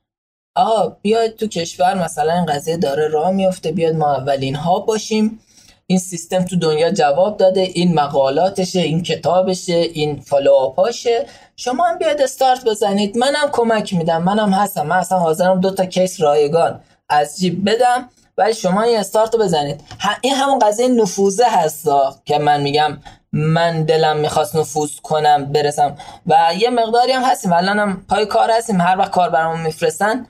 آقا بیاید تو کشور مثلا این قضیه داره راه میفته بیاد ما اولین ها باشیم. این سیستم تو دنیا جواب داده این مقالاتشه این کتابشه این فالوآپاشه. شما هم بیاید استارت بزنید. منم کمک میدم منم هستم. من اصلا حاضرم دو تا کیس رایگان از جیب بدم. ولی شما این استارت رو بزنید این همون قضیه نفوذه هستا که من میگم من دلم می‌خواست نفوذ کنم برسم. و یه مقداری هم هستیم. الانم پای کار هستیم. هر وقت کار برامون میفرستن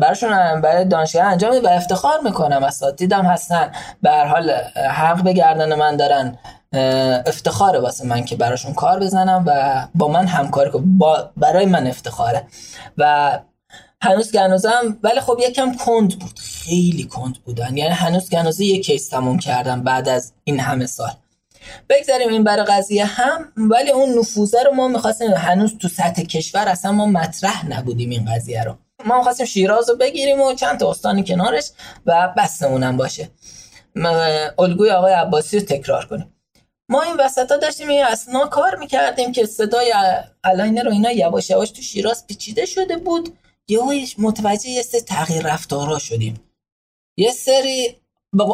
براشون برای دانشگاه انجام و افتخار می‌کنم. اساتیدم هستن. به هر حال حق به گردن من دارن. افتخاره واسه من که براشون کار بزنم و با من همکاری کنم برای من افتخاره. و هنوز گنوزم ولی خب یکم کند بود. خیلی کند بودن. یعنی هنوز گنوزه یک کیس تموم کردم بعد از این همه سال. بگذاریم این برای قضیه هم ولی اون نفوذه رو ما می‌خواستیم هنوز تو سطح کشور اصلا ما مطرح نبودیم این قضیه رو. ما می‌خواستیم شیراز رو بگیریم و چند تا استانی کنارش و بستمونم باشه. الگوی آقای عباسی رو تکرار کنیم. ما این وسط ها داشتیم این اسنا کار می‌کردیم که صدای الاینه رو اینا یواش یواش تو شیراز پیچیده شده بود. یهو متوجه یه سری تغییر رفتارها شدیم. یه سری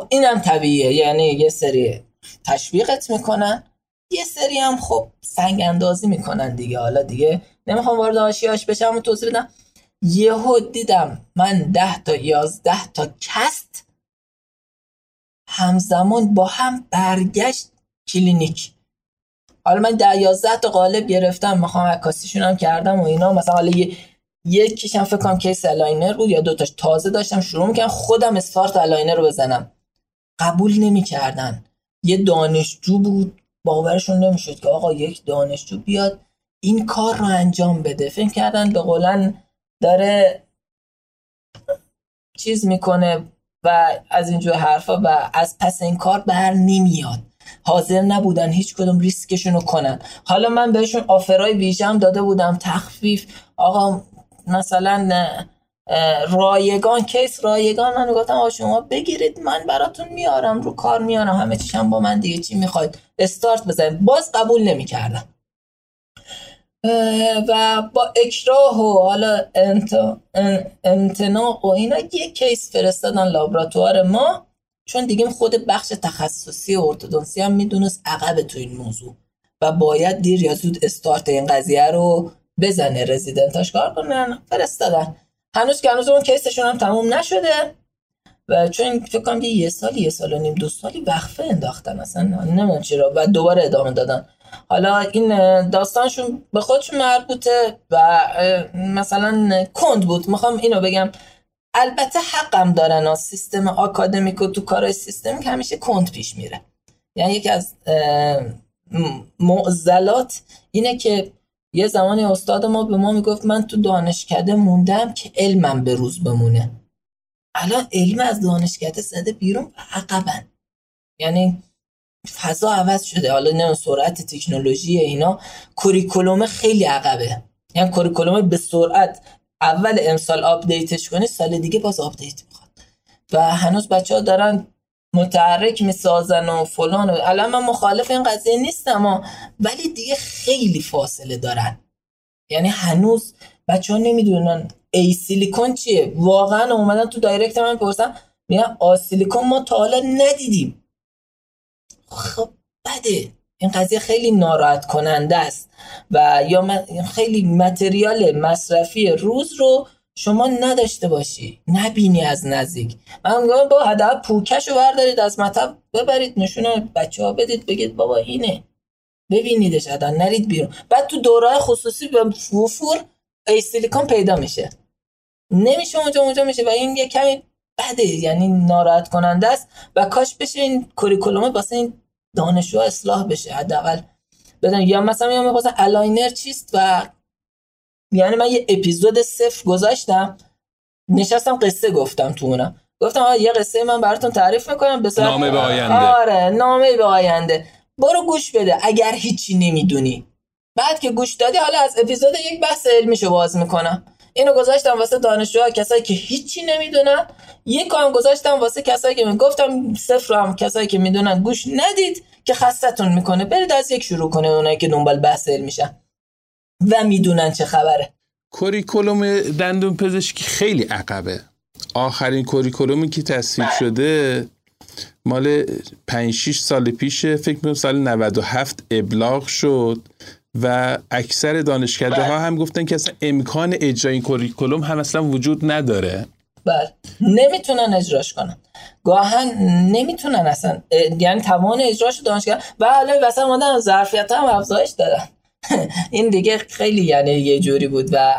اینم طبیعیه یعنی یه سری تشویقت می‌کنن یه سری هم خب سنگ اندازی می‌کنن دیگه. حالا دیگه نمی‌خوام وارد حاشیه‌هاش بشم و توضیح بدم. یهو دیدم من ده تا یازده تا case ت همزمان با هم برگشت کلینیک. حالا من ده یازده تا قالب گرفتم می‌خوام عکاسیشون هم کردم و اینا. مثلا حالا یه یکیشم فکر کنم case aligner بود یا دوتاش تازه داشتم شروع می‌کنم خودم start aligner رو بزنم. قبول نمی‌کردن. یه دانشجو بود باورشون نمی‌شد که آقا یک دانشجو بیاد این کار رو انجام بده. فکر کردن به قولن داره چیز می‌کنه و از اینجور حرفا و از پس این کار بر نمیاد. حاضر نبودن هیچ کدوم ریسکشون رو کنن. حالا من بهشون آفرای ویژم داده بودم تخفیف. آقا مثلا رایگان کیس رایگان. من گفتم آ شما بگیرید من براتون میارم رو کار میارم. همه چیشم با من دیگه چی می‌خواید. استارت بزنید. باز قبول نمی‌کردم. و با اکراه و حالا امتناع و اینا یه کیس فرستادن لابراتوار ما. چون دیگه خود بخش تخصصی ارتودنسی هم می‌دونست عقب تو این موضوع. و باید دیر یا زود استارت این قضیه رو بزنه رزیدنتاش کار کنن فرستادن. هنوز که هنوز اون کیسشون هم تموم نشده. و چون فکر کنم یه سالی یه سال و نیم دو سالی وقفه انداختن اصلا. نمی‌دونم چرا. و دوباره ادامه دادن. حالا این داستانشون به خودشون مربوطه و مثلا کند بود. می‌خوام اینو بگم. البته حقم دارن و سیستم آکادمیک و تو کارهای سیستمیک همیشه کند پیش میره. یعنی یکی از معضلات اینه که یه زمانی استاد ما به ما می‌گفت من تو دانشکده موندم که علمم به روز بمونه. الان علم از دانشکده زده بیرون و عقبن. یعنی فضا عوض شده. حالا نه سرعت تکنولوژی اینا curriculum خیلی عقبه. یعنی curriculum به سرعت اول امسال update ش کنی سال دیگه باز update می‌خواد. و هنوز بچه ها دارن متحرک می‌سازن و فلان و الان من مخالف این قضیه نیستم ولی دیگه خیلی فاصله دارن. یعنی هنوز بچه ها نمی‌دونن ای سیلیکون چیه. واقعا اومدن تو دایرکت من پرسن میگن آسیلیکون ما تا حالا ندیدیم. خب بده. این قضیه خیلی ناراحت کننده است و یا خیلی متریال مصرفی روز رو شما نداشته باشی. نبینی از نزدیک. من میگم با هدف پوکش رو بردارید از مطب ببرید نشون بچه ها بدید بگید بابا اینه. ببینیدش حدا نرید بیرون. بعد تو دوره خصوصی به وفور A silicone پیدا میشه. نمیشه اونجا اونجا میشه. و این یه کمی بده. یعنی ناراحت کننده است. و کاش بشه این curriculum واسه این دانشجو اصلاح بشه. حداقل بدن یا مثلا یا می‌خواستن aligner چیست و یعنی من یه اپیزود صفر گذاشتم نشستم قصه گفتم تو اونم گفتم یه قصه من براتون تعریف می‌کنم به نامه به آینده. آره نامه به آینده. برو گوش بده اگر هیچی نمی‌دونی. بعد که گوش دادی حالا از اپیزود یک بحث علمیشو باز می‌کنم. اینو گذاشتم واسه دانشجوها کسایی که هیچی نمی‌دونن. یک کام گذاشتم واسه کسایی که می‌گفتم صفر هم کسایی که می‌دونن گوش ندید که خستتون می‌کنه. برید از یک شروع کنه اونایی که دنبال بحث میشن و می‌دونن چه خبره. curriculum دندون پزشکی خیلی عقبه. آخرین curriculum ی که تصویب شده مال 5 6 سال پیشه. فکر می‌کنم سال 97 ابلاغ شد و اکثر دانشکده ها هم گفتن که اصلا امکان اجرای این curriculum هم اصلا وجود نداره. بله. نمی‌تونن اجراش کنن. گاهاً نمی‌تونن اصلا یعنی توان اجراش دانشگاه و حالا واسه مادن ظرفیت هم افزایش دادن. این دیگه خیلی یعنی یه جوری بود و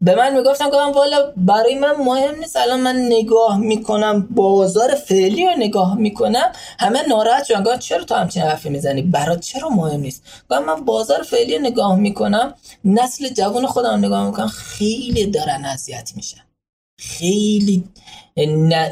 به من می‌گفتن گفتم والا برای من مهم نیست الان من نگاه می‌کنم بازار فعلی رو نگاه می‌کنم همه ناراحت شدن. چرا تو همچین حرفی می‌زنی؟ برات چرا مهم نیست؟ گفتم من بازار فعلی نگاه می‌کنم نسل جوان خودم نگاه می‌کنم خیلی دارن اذیت میشن. خیلی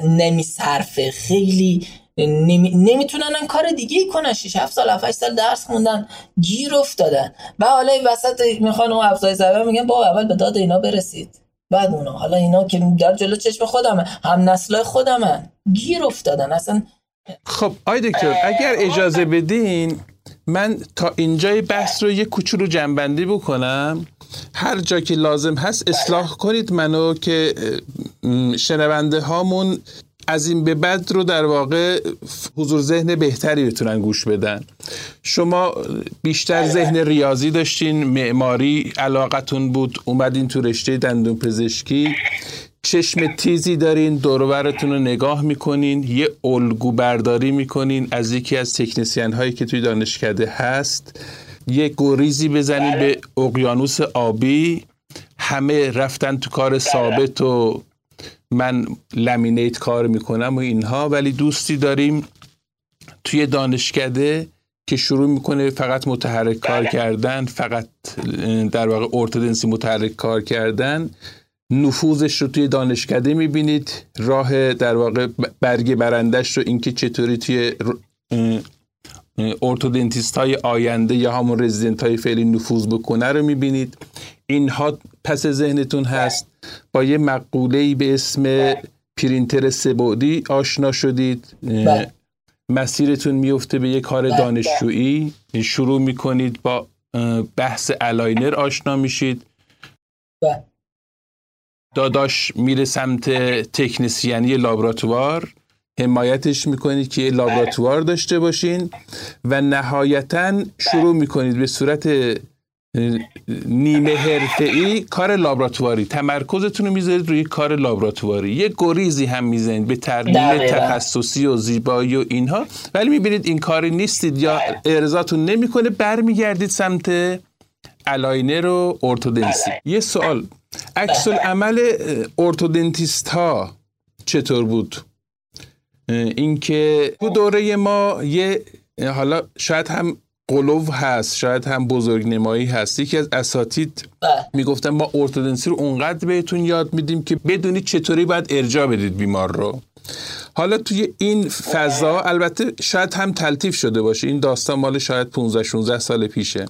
نمیصرفه خیلی نمی... نمی‌تونن کار دیگه ای کنن. 6 7 سال 7 سال درس خوندن گیر افتادن. و حالا این وسط می‌خوان اون افزای زبان میگن با اول به داد اینا برسید. بعد اونا. حالا اینا که در جلو چشم خودمه. هم نسلای خودمه. گیر افتادن. اصلا خب آی دکتر اگر اجازه بدین من تا اینجای بحث رو یه کوچولو جنبندی بکنم. هر جا که لازم هست اصلاح کنید منو که شنونده هامون از این به بعد رو در واقع حضور ذهن بهتری بتونن گوش بدن شما بیشتر ذهن. ریاضی داشتین معماری علاقتون بود اومدین تو رشته دندون پزشکی چشم تیزی دارین دورورتون رو نگاه می‌کنین یه الگو برداری می‌کنین از یکی از تکنسین هایی که توی دانشکده هست یه گریزی بزنین. به اقیانوس آبی همه رفتن تو کار ثابت و من لمینیت کار می‌کنم و اینها ولی دوستی داریم توی دانشکده که شروع می‌کنه فقط متحرک کار بله. کردن فقط در واقع ارتودنسی متحرک کار کردن نفوذش رو توی دانشکده می‌بینید راه در واقع برگ برندش رو اینکه چطوری توی ارتودنتیست های آینده یا همون رزیدنت های فعلی نفوذ بکنه رو می‌بینید اینها پس ذهنتون هست. با یه مقوله به اسم پرینتر سه‌بعدی آشنا شدید. بله. مسیرتون میفته به یه کار بله. دانشجویی. شروع می‌کنید با بحث aligner آشنا میشید. بله. داداش میره سمت تکنسیانی لابراتوار. حمایتش می‌کنید که یه لابراتوار داشته باشین. و نهایتا شروع می‌کنید به صورت نیمه حرفه‌ای کار لابراتواری. تمرکزتون رو می‌ذارید روی کار لابراتواری. یه گریزی هم می‌زنید به ترمیم دقیقاً. تخصصی و زیبایی و اینها. ولی می‌بینید این کاری نیستید یا ارضاتون نمی‌کنه برمیگردید سمت aligner و ارتودنسی یه سوال. عکس العمل orthodontist ها چطور بود؟ اینکه تو دوره ما یه حالا شاید هم قلوب هست شاید هم بزرگنمایی هست یکی از اساتید بله. می‌گفتن ما ارتودنسی رو اونقدر بهتون یاد میدیم که بدونید چطوری باید ارجاع بدید بیمار رو حالا توی این فضا البته شاید هم تلتیف شده باشه این داستان مال شاید 15 16 سال پیشه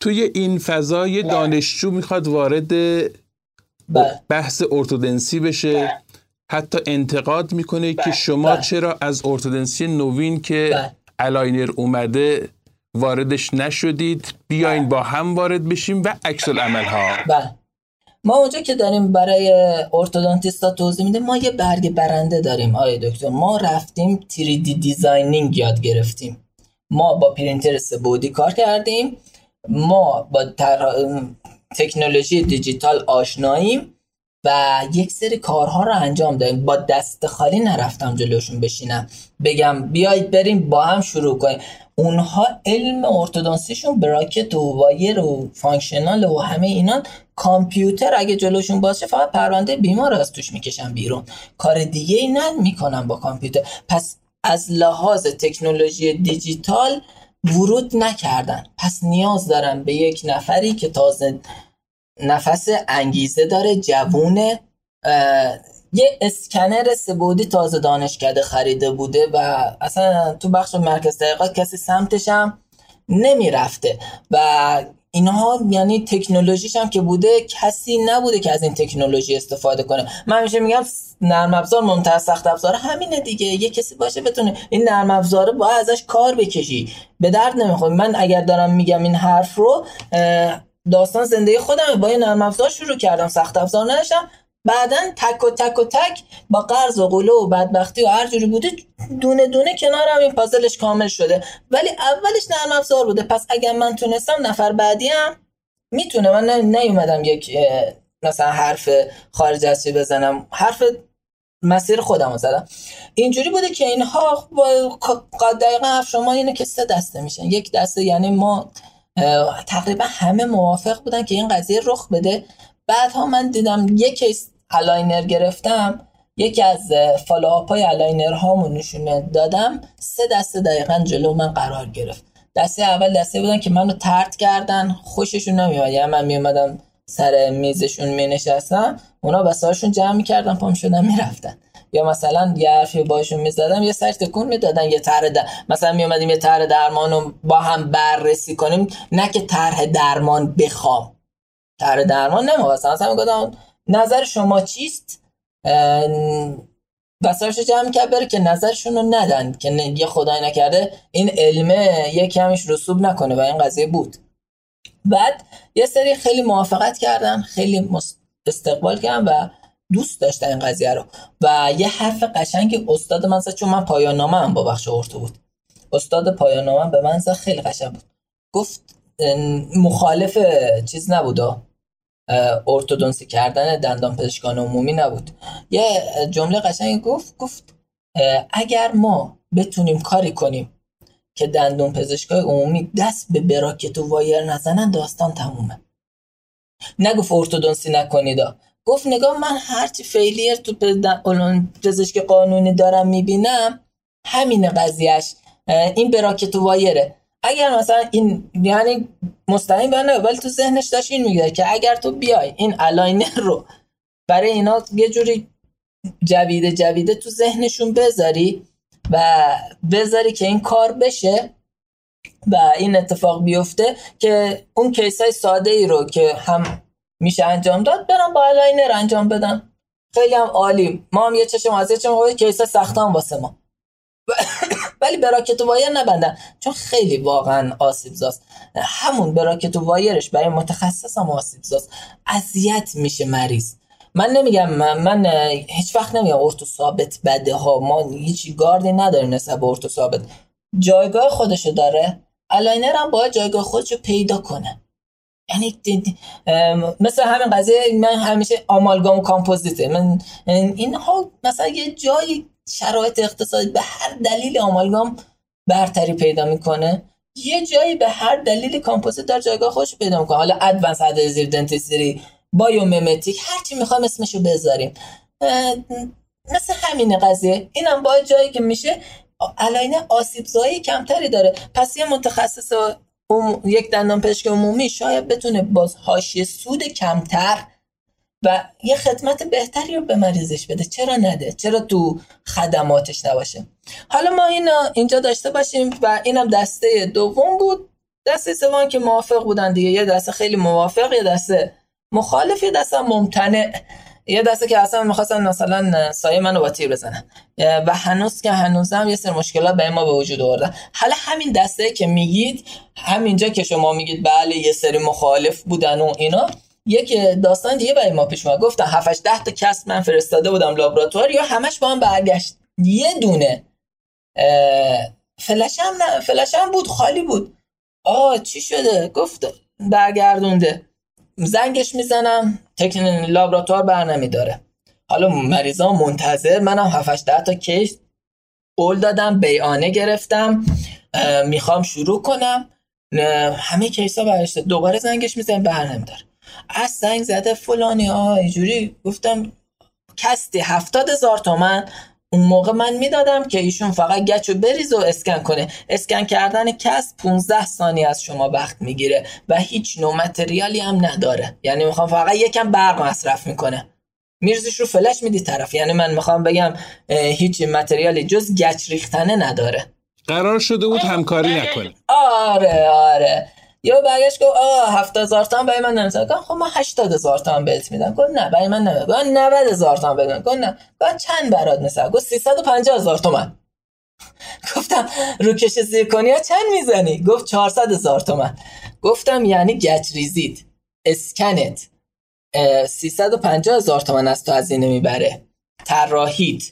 توی این فضا یه دانشجو می‌خواد وارد بله. بحث ارتودنسی بشه حتی انتقاد می‌کنه که شما بله. چرا از ارتودنسی نوین که بله. aligner اومده واردش نشدید بیاین با هم وارد بشیم و عکس العمل ها بله. ما اونجا که داریم برای orthodontist ا توضیح میده ما یه برگ برنده داریم آقای دکتر. ما رفتیم 3D designing یاد گرفتیم. ما با پرینتر سه‌بعدی کار کردیم. ما با طرح- تکنولوژی دیجیتال آشناییم. و یک سری کارها رو انجام دادیم. با دست خالی نرفتم جلوشون بشینم. بگم بیایید بریم با هم شروع کنیم. اونها علم ارتودانسیشون bracket و wire و functional و همه اینا کامپیوتر اگه جلوشون باشه فقط پرونده بیمار از توش می‌کشن بیرون. کار دیگه ای نمی‌کنن با کامپیوتر. پس از لحاظ تکنولوژی دیجیتال ورود نکردن. پس نیاز دارن به یک نفری که تازه نفس انگیزه داره جوونه یه اسکنر سبودی تازه دانشکده خریده بوده و اصلا تو بخش مرکز تحقیقات کسی سمتش هم نمی‌رفته. و اینها یعنی تکنولوژیش هم که بوده کسی نبوده که از این تکنولوژی استفاده کنه. من همیشه میگم نرم افزار ممتاز سخت افزار همینه دیگه. یه کسی باشه بتونه این نرم افزاره باید ازش کار بکشی. به درد نمی‌خوره. من اگر دارم میگم این حرف رو داستان زندگی خودم با یه نرم افزار شروع کردم سخت افزار نداشتم. بعدا تک و تک و تک با قرض و قلو و بدبختی و هر جوری بوده دونه دونه کنارم این پازلش کامل شده. ولی اولش نرم افزار بوده. پس اگر من تونستم نفر بعدی هم می‌تونه. من نیومدم یک مثلا حرف خارج از بزنم. حرف مسیر خودم زدم. اینجوری بوده که اینها دقیقا شما اینه که سه دسته میشن. یک دسته یعنی ما تقریبا همه موافق بودن که این قضیه رخ بده. بعدها من دیدم یک case aligner گرفتم. یکی از follow-up های aligner هامو نشون دادم. سه دسته دقیقا جلو من قرار گرفت. دسته اول دسته بودن که منو طرد کردن. خوششون نمیاد یعنی من میومدم سر میزشون می نشستم اونا بساطشون جمع می‌کردن پا می‌شدن می‌رفتن. یا مثلا یه حرفی باشون می‌زدم یه سر تکون می‌دادن یه طرح در... مثلا میومدیم یه طرح درمان رو با هم بررسی کنیم نه که طرح درمان بخوام. طرح درمان نمو مثلا مثلا می‌گفتم نظر شما چیست؟ بسارش جمع کرد بره که نظرشون رو ندن که یه خدای نکرده این علمه یه کمیش رسوب نکنه و این قضیه بود. بعد یه سری خیلی موافقت کردن خیلی استقبال کردن و دوست داشتن این قضیه رو. و یه حرف قشنگ استاد من زد چون من پایان نامه هم با بخش ارتو بود. استاد پایان نامه به من زد خیلی قشنگ بود. گفت مخالف چیز نبود ارتودنسی کردن دندان پزشکان عمومی نبود. یه جمله قشنگ گفت گفت اگر ما بتونیم کاری کنیم که دندون پزشکای عمومی دست به براکت و وایر نزنن داستان تمومه. نگفت ارتودنسی نکنید گفت نگاه من هرچی فیلیر تو پزشک قانونی دارم می‌بینم همین قضیهش این bracket و wire ه. اگر مثلا این یعنی مستقیم بنده ولی تو ذهنش داشت این میگه که اگر تو بیای این aligner رو برای اینا یه جوری جویده جویده تو ذهنشون بذاری و بذاری که این کار بشه و این اتفاق بیفته که اون case های ساده ای رو که هم میشه انجام داد؟ برم با aligner انجام بدم. خیلی هم عالی. ما هم یه چشم از یه چشم case سختا واسه ما. ولی bracket wire نبندن. چون خیلی واقعا آسیب زاست. همون bracket wire ش برای متخصص هم آسیب زاست. اذیت میشه مریض. من نمیگم من, من هیچ وقت نمیگم ارتو ثابت بده ها. ما هیچ گاردی نداریم نسبت ارتو ثابت جایگاه خودشو داره. aligner هم باید جایگاه خودشو پیدا کنه. یعنی مثل همین قضیه من همیشه آمالگام و کامپوزیته. من اینها مثلا یه جایی شرایط اقتصادی به هر دلیل آمالگام برتری پیدا می‌کنه. یه جایی به هر دلیل کامپوزیت در جایگاه خودش پیدا می‌کنه. حالا advanced adhesive dentistry biomimetic هر چی می‌خوایم اسمشو بذاریم. مثل همین قضیه. اینم با جایی که میشه علاینه آسیب زایی کمتری داره. پس یه متخصص یک دندان پزشک عمومی شاید بتونه باز حاشیه سود کمتر و یه خدمت بهتری رو به مریضش بده. چرا نده؟ چرا تو خدماتش نباشه؟ حالا ما اینا اینجا داشته باشیم و اینم دسته دوم بود. دسته سوم که موافق بودن دیگه. یه دسته خیلی موافق یه دسته مخالف یه دسته ممتنع. یه دسته که اصلا می‌خواستن مثلا سایه منو با تیر بزنن. و هنوز که هنوزم یه سر مشکلات به ما به وجود آوردن حالا همین دسته که میگید همینجا که شما میگید بله یه سری مخالف بودن و اینا یک داستان دیگه برای ما پیش اومد. گفتن 7 ده تا کس من فرستاده بودم لابراتوار یا همش با هم برگشت. یه دونه. فلش هم فلش بود خالی بود. آه چی شده؟ گفت برگردونده. زنگش می‌زنم تکنین لابراتوار بر نمیداره. حالا مریضا منتظر منم 7 ده تا کیس قول دادم بیانه گرفتم می‌خوام شروع کنم. همه کیسا برشته دوباره زنگش می‌زنم بر نمیداره. از زنگ زده فلانی آه اینجوری گفتم کستی هفتاد هزار تومن. اون موقع من می‌دادم که ایشون فقط گچو بریز و اسکن کنه. اسکن کردن کس 15 ثانیه از شما وقت می‌گیره و هیچ نوع متریالی هم نداره. یعنی می‌خوام فقط یکم برق مصرف می‌کنه. میرزش رو فلش میدی طرف. یعنی من می‌خوام بگم هیچ متریالی جز گچ ریختنه نداره. قرار شده بود همکاری نکنه. آره آره. یا برگشت گفت آه 70000 تومن برای من نمیشه گفتم خب من 80000 تومن بهت میدم. گفت نه برای من نمیده گفت 90000 تومن بدم. گفت نه. گفت چند برات مثلا گفت 350000 تومن گفتم رو کش زیر کنی چند می‌زنی؟ گفت 400000 تومن گفتم یعنی گچ ریزید اسکنت 350000 تومن از تو هزینه می‌بره. طراحیت.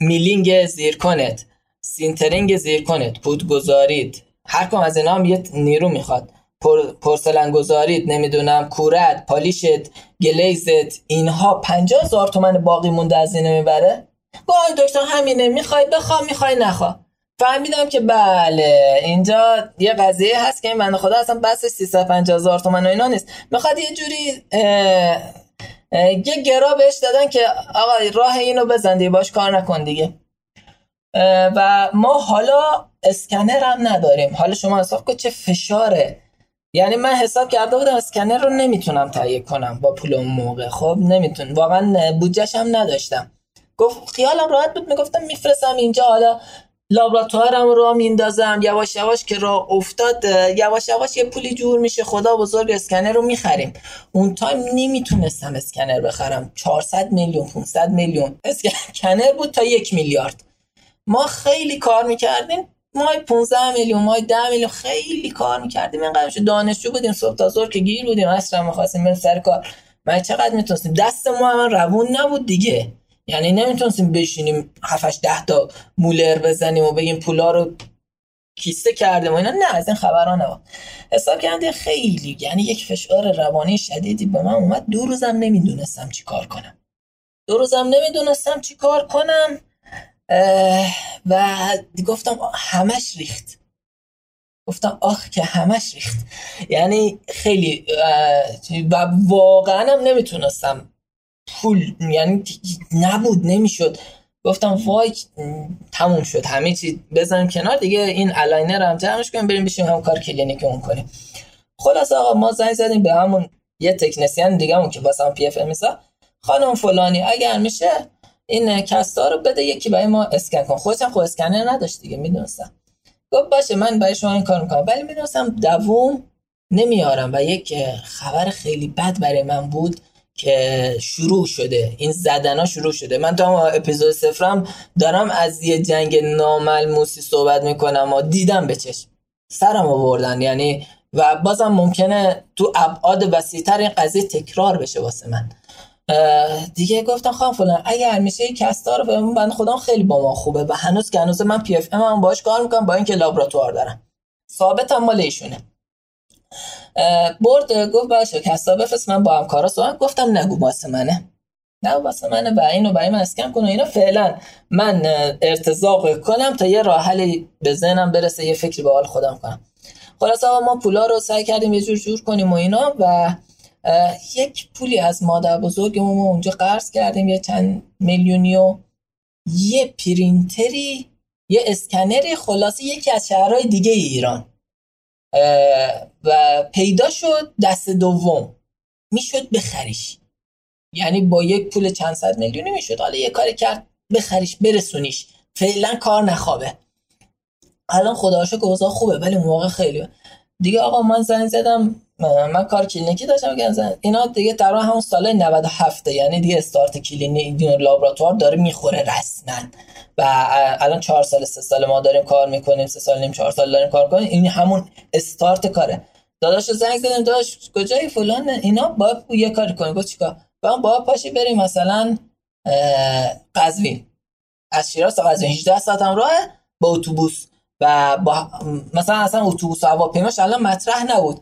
milling زیرکنت. sintering زیرکنت. پودرگذاریت هر کم از اینا هم یه نیرو می‌خواد. پر، پرسلن گذاریت نمی‌دونم کوره‌ت polish ت glaze ت اینها پنجاه هزار تومن باقی مونده از اینه می‌بره؟ گاه دکتر همینه. می‌خوای بخوا می‌خوای نخوا. فهمیدم که بله اینجا یه قضیه هست که این بنده خدا اصلا بس 350 هزار تومن و اینا نیست. می‌خواد یه جوری یه گرا بهش دادن که آقا راه اینو بزن دیگه باش کار نکن دیگه. و ما حالا اسکنر هم نداریم. حالا شما حساب کن چه فشاره. یعنی من حساب کرده بودم اسکنر رو نمی‌تونم تهیه کنم با پول اون موقع. خب نمیتون واقعا بودجهش هم نداشتم. گفت خیالم راحت بود می‌گفتم میفرستم اینجا حالا لابراتوارم رو میندازم. یواش یواش که را افتاد یواش یواش یه پولی جور میشه. خدا بزرگ اسکنر رو می‌خریم. اون time نمی‌تونستم اسکنر بخرم. 400 میلیون 500 میلیون. اسکنر بود تا یک میلیارد. ما خیلی کار می‌کردیم. مای 15 میلیون مای 10 میلیون. خیلی کار می‌کردیم. اینقدر دانشجو بودیم صبح تا ظهر که گیر بودیم اصلا می‌خواستیم بریم سر کار. ما چقدر می‌تونستیم؟ دست ما هم روون نبود دیگه. یعنی نمی‌تونستیم بشینیم 7 ده تا molar بزنیم و بگیم پولا رو کیسه کردیم و اینا. نه از این خبرها نبود. حساب کردیم خیلی. یعنی یک فشار روانی شدیدی به من اومد. دو روزم نمی‌دونستم چی کار کنم. دو روزم نمی‌دونستم چی کار کنم. و گفتم همش ریخت. گفتم آخ که همش ریخت. یعنی خیلی و واقعا هم نمی‌تونستم پول یعنی نبود نمی‌شد. گفتم وای تموم شد همه چی بزنیم کنار دیگه این aligner هم جمعش کنیم بریم بشینیم کار کلینیکمون کنیم. خلاص آقا ما زنگ زدیم به همون یه تکنسیان دیگه همون که واسه هم پی اف خانم فلانی اگر میشه این کستا رو بده یکی برای ما اسکن کن. خودم خود اسکنر نداشت دیگه می‌دونستم. گفت باشه من برای شما این کار می‌کنم. ولی می‌دونستم دووم نمیارم و یک خبر خیلی بد برای من بود که شروع شده. این زدنا شروع شده. من تا اپیزود سفرم دارم از یه جنگ ناملموسی صحبت می‌کنم و دیدم به چشم. سرم آوردن یعنی و بازم ممکنه تو ابعاد وسیعتر این قضیه تکرار بشه واسه من. دیگه گفتم خواهم فلان اگر میشه این کستا رو به بند خودم خیلی با ما خوبه و هنوز که هنوز من پی اف ام هم باش کار می‌کنم با اینکه لابراتوار دارم. ثابت هم مال ایشونه. برد گفت باشه کسا بفرست من با همکارا صحبت گفتم نگو واسه منه. نه واسه منه و اینو برای من اسکن کن و اینا. فعلا من ارتزاق کنم تا یه راه حلی به ذهنم برسه یه فکری به حال خودم کنم. خلاص ما پولا رو سعی کردیم یه جور جور کنیم و اینا و یک پولی از مادر بزرگمون ما اونجا قرض کردیم یه چند میلیونی و یه پرینتری یه اسکنری خلاصه یکی از شهرهای دیگه ایران. و پیدا شد دست دوم. می‌شد بخریش. یعنی با یک پول چند صد میلیونی می‌شد. حالا یه کاری کرد بخریش برسونیش. فعلا کار نخوابه. الان خدا که خوبه ولی موقع خیلی. دیگه آقا من زنگ زدم. من کار کلینیکی داشتم که اینا دیگه در همون سال 97 یعنی دیگه استارت کلینیک لابراتوار داره می‌خوره رسما. و الان چهار سال سه سال ما داریم کار می‌کنیم سه سال نیم چهار سال داریم کار می‌کنیم این همون استارت کاره. داداش زنگ زدیم داداش کجایی فلان؟ اینا با یه کاری کنیم. گفت چیکار؟ با با پاشی بریم مثلا قزوین. از شیراز تا قزوین. 18 ساعت هم راه با اتوبوس. و با مثلا اصلا اتوبوس هواپیماش الان مطرح نبود.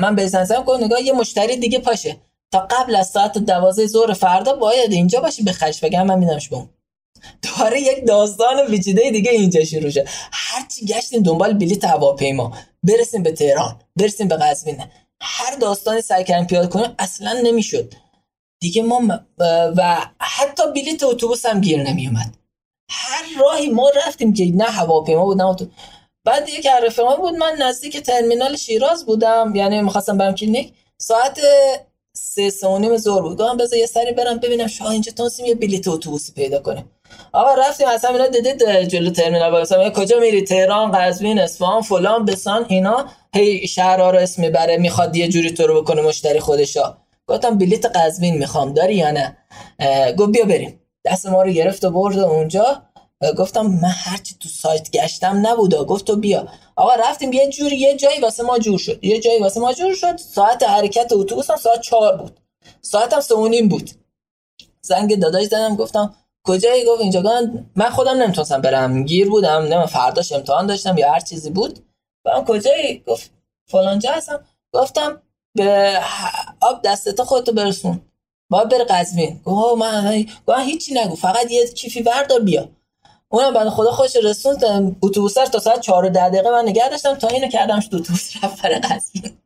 من به زنگ گفت نگاه یه مشتری دیگه پاشه تا قبل از ساعت دوازه ظهر فردا باید اینجا باشی به خرج بگم من میدمش بون داره یک داستان ویچیده دیگه اینجا شروع شد هرچی گشتیم دنبال بلیت هواپیما. برسیم به تهران. برسیم به قزوین. هر داستانی سعی کردیم پیاده کنیم اصلا نمی‌شد. دیگه ما و حتی بلیت اتوبوس هم گیر نمیومد هر راهی ما رفتیم که نه هواپیما بود نه بعد یک رفقان بود من نزدیک ترمینال شیراز بودم. یعنی می‌خواستم برم کلینیک. ساعت سه سه زور بود. گفتم بذار یه سری برم ببینم شاه اینجا تونستیم یه بلیت اتوبوسی پیدا کنیم آقا رفتیم اصلا اینا دیدید جلو ترمینال وایسام کجا میری؟ تهران قزوین اصفهان فلان بسان اینا. هی شهرها رو اسم می‌بره می‌خواد یه جوری تو رو بکنه مشتری خودشا. گفتم بلیت قزوین می‌خوام داری یا نه؟ گفت بیا بریم. دست ما رو گرفت و برد اونجا. گفتم من هرچی تو سایت گشتم نبوده گفت تو بیا. آقا رفتیم یه جوری یه جایی واسه ما جور شد. یه جایی واسه ما جور شد. ساعت حرکت اتوبوس هم ساعت چهار بود. ساعتم سه بود. زنگ داداش زدم گفتم کجایی؟ گفت اینجا. من خودم نمی‌تونستم برم. گیر بودم. نه فرداش امتحان داشتم یا هر چیزی بود. من کجایی؟ گفت فلانجا هستم. گفتم به آب دستت خودتو برسون. باید بره قزوین. گفت من گفت هیچی نگو. فقط یه کیفی بردار بیا. اونم بعد خدا خوش رسوند اتوبوس تا ساعت 4 10 دقیقه من نگه داشتم تا اینو کردمش تو اتوبوس رفت برای قزوین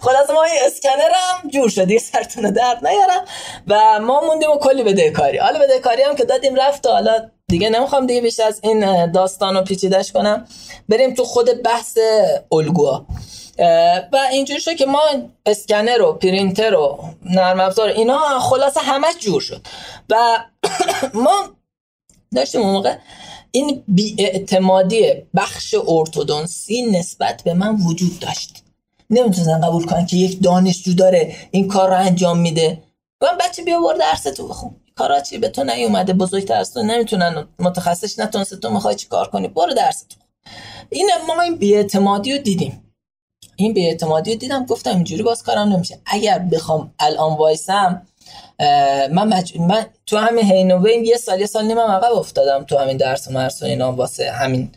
خلاص ما این اسکنرم جور شد یه سرتون درد نیارم و ما موندیم و کلی بدهکاری حالا بدهکاری هم که دادیم رفت حالا دیگه نمی‌خوام دیگه بیشتر از این داستان رو پیچیدش کنم. بریم تو خود بحث الگوها و اینجور شد که ما اسکنر و پرینتر و نرم افزار اینا خلاصه همه جور شد. و ما داشتیم اون موقع. این بیاعتمادی بخش ارتودنسی نسبت به من وجود داشت. نمی‌تونن قبول کنن که یک دانشجو داره این کار رو انجام میده. من بچه بیا برو درس تو بخون. کارا چی؟ به تو نیومده بزرگتر از تو نمی‌تونن متخصص نتونسته تو می‌خوای چی کار کنی؟ برو درس تو این ما این بیاعتمادی رو دیدیم. این بیاعتمادی رو دیدم گفتم اینجوری باز کارم نمیشه. اگر بخوام الان وایسم من, مج... من تو همین هینوین یه سال یه سال نیمم عقب افتادم تو همین درس و مرس و اینا واسه همین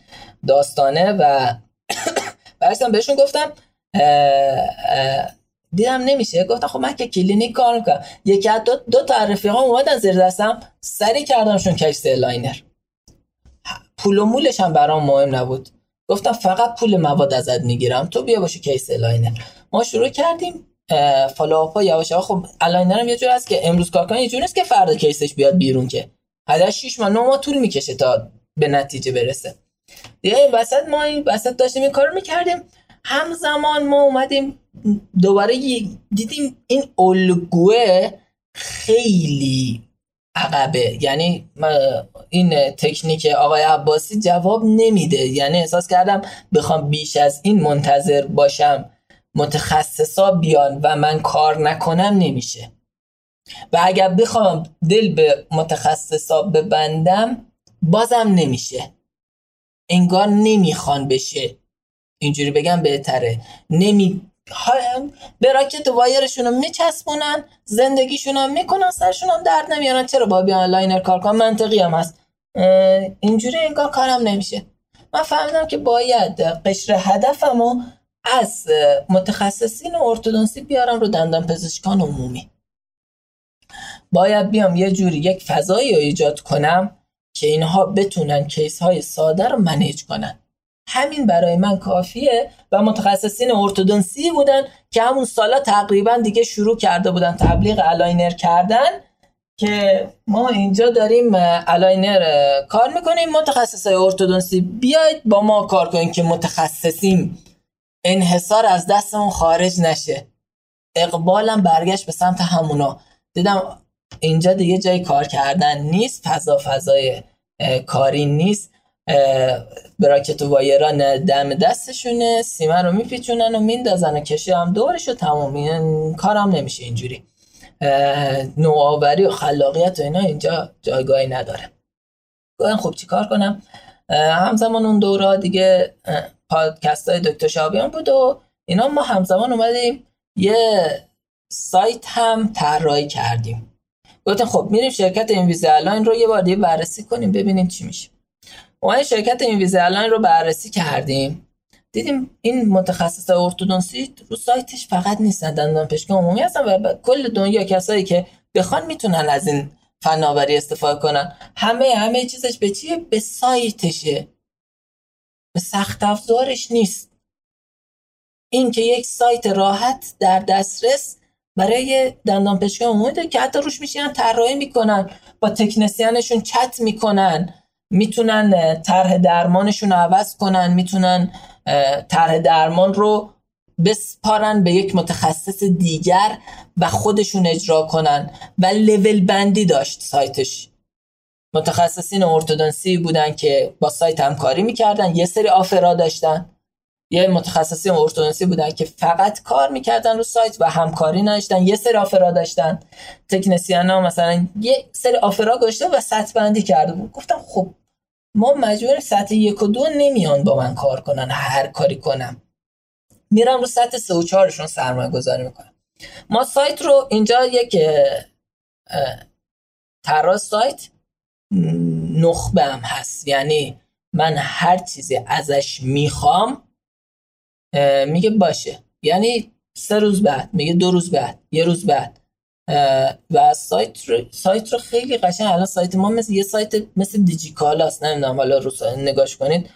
داستانه و برسم بهشون گفتم دیدم نمیشه. گفتم خب من که کلینیک کار می‌کنم. یکی از دو, دو تا رفیقام اومدن زیر دستم سری کردمشون case aligner پول و مولش هم برام مهم نبود. گفتم فقط پول مواد ازت می‌گیرم. تو بیا باشی case aligner ما شروع کردیم. follow-up ها یواش خب aligner هم یه جور است که امروز کار کنه یه جور که فردا case ش بیاد بیرون که. حداقل 6 ماه 9 ماه طول می‌کشه تا به نتیجه برسه. دیگه این وسط ما این وسط داشتیم این کارو می‌کردیم. همزمان ما اومدیم دوباره دیدیم این الگوه خیلی عقبه. یعنی این تکنیک آقای عباسی جواب نمیده. یعنی احساس کردم بخوام بیش از این منتظر باشم. متخصصا بیان و من کار نکنم نمیشه. و اگر بخوام دل به متخصصا ببندم بازم نمیشه. انگار نمی‌خوان بشه. اینجوری بگم بهتره. همین bracket wire شون رو میچسبونن زندگیشون هم می‌کنن سرشون هم درد نمیارن. چرا باید بیان aligner کار کنن منطقی هم هست. اینجوری انگار کارم نمیشه. من فهمیدم که باید قشر هدفمو از متخصصین ارتودنسی بیارم رو دندان پزشکان عمومی. باید بیام یه جوری یک فضایی رو ایجاد کنم که اینها بتونن case های ساده رو manage کنن. همین برای من کافیه و متخصصین ارتودنسی بودن که همون سالا تقریبا دیگه شروع کرده بودن تبلیغ aligner کردن که ما اینجا داریم aligner کار می‌کنیم. متخصص ارتودنسی بیاید با ما کار کنیم که متخصصیم انحصار از دستمون خارج نشه. اقبالم برگشت به سمت همونا دیدم اینجا دیگه جای کار کردن نیست فضا فضای کاری نیست. براکت و وایران دم دستشونه سیمه رو میپیچونن و میندازن و کشی هم دورش و تمام کارم نمیشه اینجوری. نوآوری و خلاقیت و اینا اینجا جایگاهی نداره. گفتم خب چیکار کنم؟ همزمان اون دوره دیگه پادکست های دکتر شهابیان بود و اینا ما همزمان اومدیم یه سایت هم طراحی کردیم. گفتم خب میریم شرکت Invisalign رو یه بار دیگه بررسی کنیم ببینیم چی میشه. ما شرکت Invisalign رو بررسی کردیم. دیدیم این متخصص ارتودنسی رو سایتش فقط نیستن دندان پزشکی عمومی هستن و کل دنیا کسایی که بخوان می‌تونن از این فناوری استفاده کنن. همه همه چیزش به چیه؟ به سایتشه. به سخت افزارش نیست. این که یک سایت راحت در دسترس برای دندان پزشکی عمومی که حتی روش میشینن طراحی می‌کنن با تکنسیانشون چت می‌کنن می‌تونن طرح درمانشون رو عوض کنن می‌تونن طرح درمان رو بسپارن به یک متخصص دیگر و خودشون اجرا کنن. و لول بندی داشت سایتش. متخصصین ارتودنسی بودن که با سایت همکاری می‌کردن. یه سری آفرا داشتن. یه متخصصین ارتودنسی بودن که فقط کار می‌کردن رو سایت و همکاری نداشتن. یه سری آفرا داشتن. تکنسیان ها مثلا یه سری آفرا گشته و سطح بندی کرده بود. گفتم خب ما مجبور سطح یک و دو نمیان با من کار کنن هر کاری کنم. میرم رو سطح سه و چهارشون سرمایه گذاری می‌کنم. ما سایت رو اینجا یک طراح سایت نخبه هم هست. یعنی من هر چیزی ازش می‌خوام میگه باشه. یعنی سه روز بعد میگه دو روز بعد یه روز بعد. و سایت رو, سایت رو خیلی قشنگ. الان سایت ما مثل یه سایت مثل دیجیکالاست نمی‌دونم حالا رو نگاش کنید.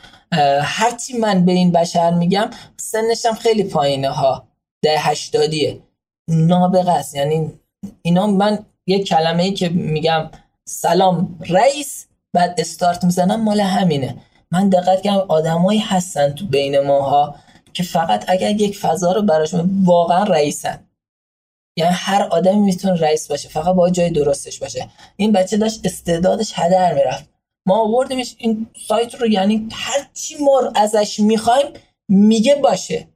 هرچی من به این بشر میگم سنشم خیلی پایینه ها. ده هشتادیه. نابغه است. یعنی اینا من یه کلمه ای که میگم سلام رئیس. بعد استارت می‌زنم مال همینه. من دقت کردم آدمایی هستن تو بین ماها که فقط اگر یک فضا رو براشون واقعا رئیسن. یعنی هر آدمی می‌تونه رئیس باشه فقط با جای درستش باشه. این بچه داشت استعدادش هدر می‌رفت. ما آوردیمش این سایت رو یعنی هر چی ما ازش می‌خوایم میگه باشه.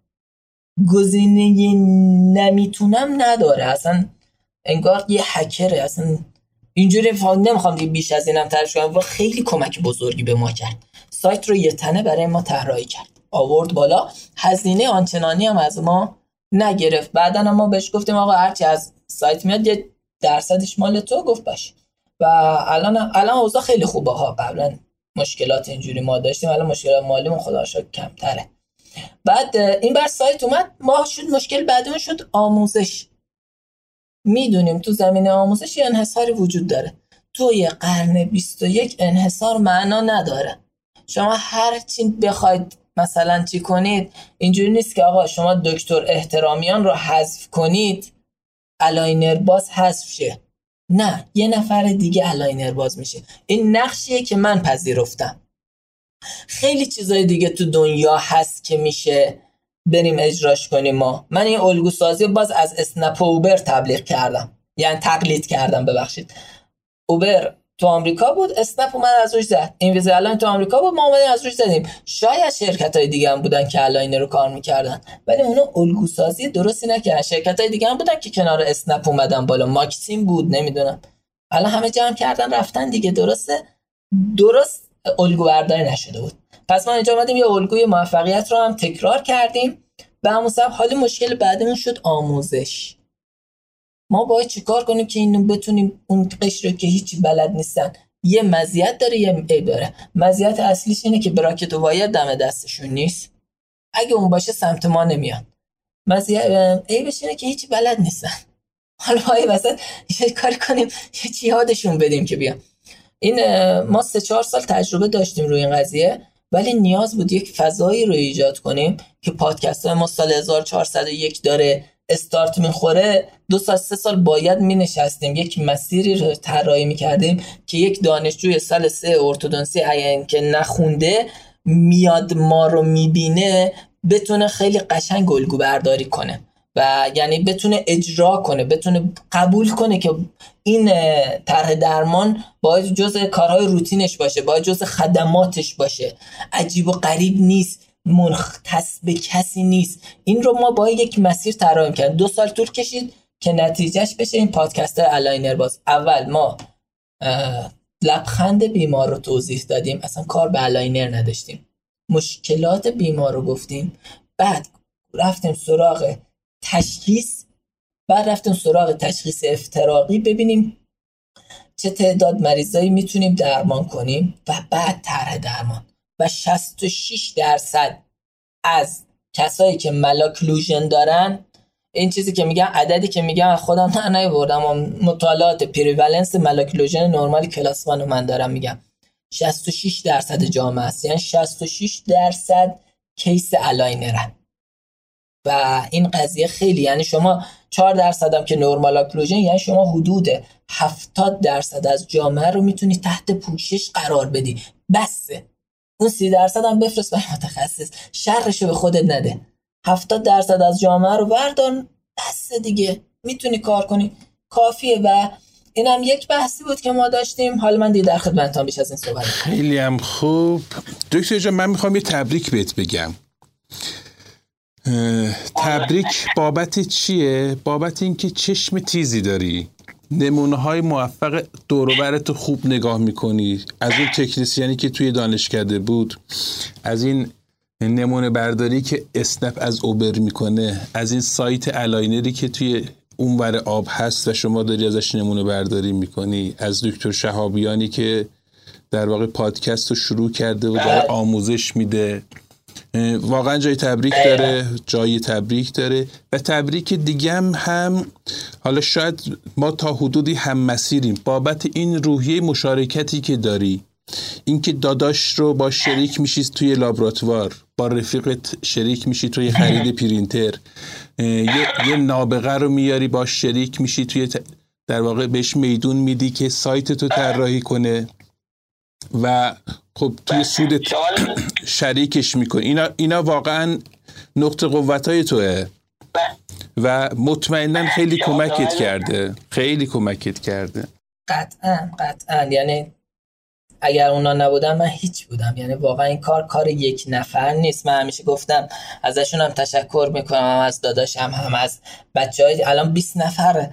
گزینه نمی‌تونم نداره. اصلا انگار یه هکره اصلا اینجوری نمی‌خوام دیگه بیش از اینم تعریف کنم. و خیلی کمک بزرگی به ما کرد. سایت رو یه تنه برای ما طراحی کرد. آورد بالا. هزینه آنچنانی هم از ما نگرفت. بعدا ما بهش گفتیم آقا هرچی از سایت میاد یه درصدش مال تو گفت باش. و الان الان اوضاع خیلی خوبه ها. قبلا مشکلات اینجوری ما داشتیم. الان مشکلات مالیمون خدا شکر کمتره. بعد این بر سایت اومد. ما شد مشکل بعدمون شد. آموزش. می‌دونیم تو زمینه آموزش یه انحصاری وجود داره. تو یه قرن 21 انحصار معنا نداره. شما هر چی بخواید مثلا چی کنید اینجوری نیست که آقا شما دکتر احترامیان رو حذف کنید aligner باز حذف شه. نه یه نفر دیگه aligner باز میشه. این نقشیه که من پذیرفتم. خیلی چیزای دیگه تو دنیا هست که میشه بریم اجراش کنیم ما. من این الگو سازی باز از اسنپ اوبر تبلیغ کردم. یعنی تقلید کردم ببخشید. اوبر تو آمریکا بود؟ اسنپ اومد از روش زد. الان تو آمریکا بود؟ ما اومدیم از روش زدیم. شاید شرکت های دیگه هم بودن که aligner رو کار می‌کردن. ولی اونا الگو سازی درستی نکردن. شرکت های دیگه هم بودن که کنار اسنپ اومدن بالا. ماکسیم بود نمی‌دونم. الان همه جمع کردن رفتن دیگه. درسته؟ درست الگو برداری نشده بود. پس ما اینجا اومدیم یه الگوی موفقیت رو هم تکرار کردیم. به همون سبب حالی مشکل بعدمون شد آموزش. ما باید چیکار کنیم که اینو بتونیم اون قشر که هیچی بلد نیستن یه مزیت داره یه عیب داره. مزیت اصلیش اینه که براکت و وایر دم دستشون نیست. اگه اون باشه سمت ما نمیان. مزیت عیبش اینه که هیچی بلد نیستن. حالا باید وسط یه کاری کنیم یه چی یادشون بدیم که بیان. این ما سه چهار سال تجربه داشتیم روی این قضیه. ولی نیاز بود یک فضایی رو ایجاد کنیم که پادکست ما سال 1401 داره استارت می‌خوره. دو سال سه سال باید می نشستیم یک مسیری رو طراحی می‌کردیم که یک دانشجوی سال سه ارتودنسی اگر که نخونده میاد ما رو می‌بینه بتونه خیلی قشنگ الگو برداری کنه. و یعنی بتونه اجرا کنه بتونه قبول کنه که این طرح درمان باید جز کارهای روتینش باشه باید جز خدماتش باشه. عجیب و غریب نیست مختص به کسی نیست. این رو ما با یک مسیر طراحی کردیم دو سال طول کشید که نتیجهش بشه این پادکست aligner باز. اول ما لبخند بیمار رو توضیح دادیم. اصلا کار به الاینر نداشتیم. مشکلات بیمار رو گفتیم. بعد رفتیم سراغ تشخیص بعد رفتیم سراغ تشخیص افتراقی ببینیم چه تعداد مریضایی می‌تونیم درمان کنیم و بعد طرح درمان و 66 درصد از کسایی که ملاکلوژن دارن این چیزی که میگم عددی که میگم خودم نه نیوردم مطالعات prevalence malocclusion normal class رو من دارم میگم. 66 درصد جامعه است. یعنی 66 درصد case aligner ن و این قضیه خیلی یعنی شما 4 درصد هم که normal occlusion یعنی شما حدود 70 درصد از جامعه رو می‌تونی تحت پوشش قرار بدی. بسه. اون 30 درصد هم بفرست به متخصص. شرش به خودت نده. 70 درصد از جامعه رو بردار بس دیگه. می‌تونی کار کنی. کافیه و این هم یک بحثی بود که ما داشتیم. حالا من دیگه در خدمتتون بیش از این صحبت خیلی هم خوب. دکتر جان من می‌خوام یه تبریک بهت بگم. تبریک بابت چیه؟ بابت اینکه چشم تیزی داری. نمونه های موفق دوروبرت خوب نگاه می‌کنی. از اون تکنیسیانی که توی دانشکده بود از این نمونه برداری که اسنپ از اوبر می‌کنه از این سایت aligner ی که توی اونور آب هست و شما داری ازش نمونه برداری می‌کنی. از دکتر شهابیانی که در واقع پادکست رو شروع کرده و داره آموزش میده. واقعا جای تبریک داره جای تبریک داره. و تبریک دیگه هم, حالا شاید ما تا حدودی هم مسیریم. بابت این روحیه مشارکتی که داری اینکه داداش رو با شریک میشی توی لابراتوار با رفیقت شریک میشی توی خرید پرینتر. یه،, یه نابغه رو میاری با شریک میشی توی در واقع بهش میدون میدی که سایت تو طراحی کنه. و خب توی سود شریکش می‌کنی. اینا, اینا واقعا نقطه قوت های توه و مطمئنا خیلی کمکت کرده. خیلی کمکت کرده. قطعا قطعا. یعنی اگر اونا نبودن من هیچ بودم. یعنی واقعا این کار کار یک نفر نیست. من همیشه گفتم ازشون هم تشکر می‌کنم. هم از داداشم هم از بچه های الان 20 نفر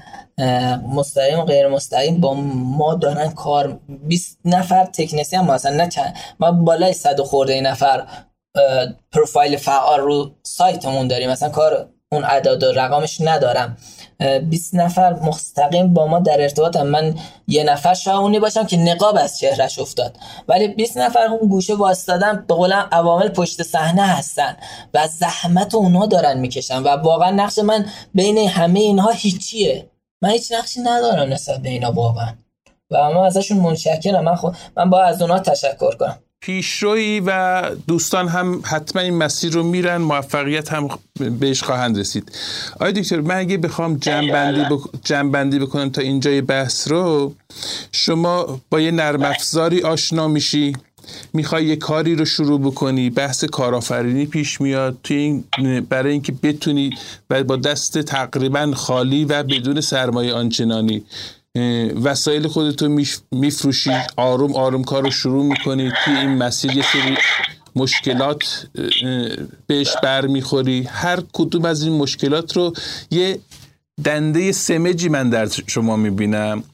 مستقیم و غیر مستقیم با ما دارن کار. 20 نفر تکنسی هم مثلا نه چند ما بالای 100 خورده نفر پروفایل فعال رو سایتمون داریم. مثلا کار اون اعداد و رقمش ندارم. 20 نفر مستقیم با ما در ارتباط هم. من یه نفر شاونی باشم که نقاب از چهرش افتاد. ولی 20 نفر اون گوشه واسطادن به قولم عوامل پشت صحنه هستن و زحمت اونها دارن می‌کشن و واقعا نقش من بین همه اینها هیچیه. من هیچ نقشی ندارم نسبت به اینا واقعا. و من ازشون منشکرم من خود من با از اونها تشکر کنم. پیشروی و دوستان هم حتما این مسیر رو میرن موفقیت هم بهش خواهند رسید. آیا دکتر من اگه بخوام جنبندی, بک... جنبندی بکنم تا اینجای بحث رو شما با یه نرم افزاری آشنا میشی می‌خوای یه کاری رو شروع بکنی بحث کارآفرینی پیش میاد توی این برای اینکه بتونی با دست تقریبا خالی و بدون سرمایه آنچنانی وسایل خودتو میفروشی آروم آروم کار رو شروع می‌کنی توی این مسیر یه سری مشکلات بهش برمیخوری. هر کدوم از این مشکلات رو یه دنده سمجی من در شما می‌بینم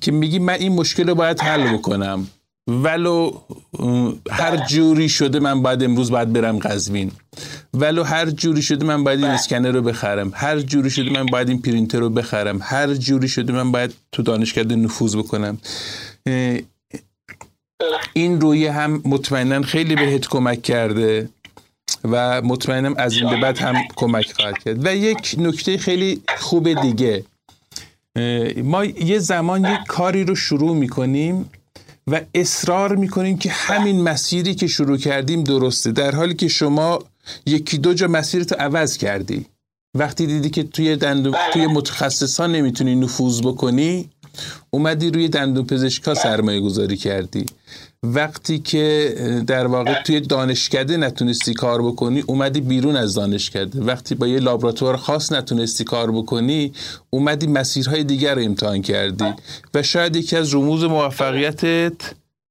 که میگی من این مشکل رو باید حل بکنم. ولو هر جوری شده من باید امروز باید برم قزوین. ولو هر جوری شده من باید این اسکنر رو بخرم. هر جوری شده من باید این پرینتر رو بخرم. هر جوری شده من باید تو دانشکده نفوذ بکنم. این روی هم مطمئنا خیلی بهت کمک کرده و مطمئنم از این به بعد هم کمک خواهد کرد. و یک نکته خیلی خوب دیگه. ما یه زمان یک کاری رو شروع می‌کنیم و اصرار می‌کنیم که همین مسیری که شروع کردیم درسته. در حالی که شما یکی دو جا مسیرتو عوض کردی. وقتی دیدی که توی دندون بله. توی متخصصان نمی‌تونی نفوذ بکنی اومدی روی دندون پزشکا سرمایه گذاری کردی. وقتی که در واقع توی دانشکده نتونستی کار بکنی اومدی بیرون از دانشکده. وقتی با یه لابراتوار خاص نتونستی کار بکنی اومدی مسیرهای دیگر رو امتحان کردی. و شاید یکی از رموز موفقیتت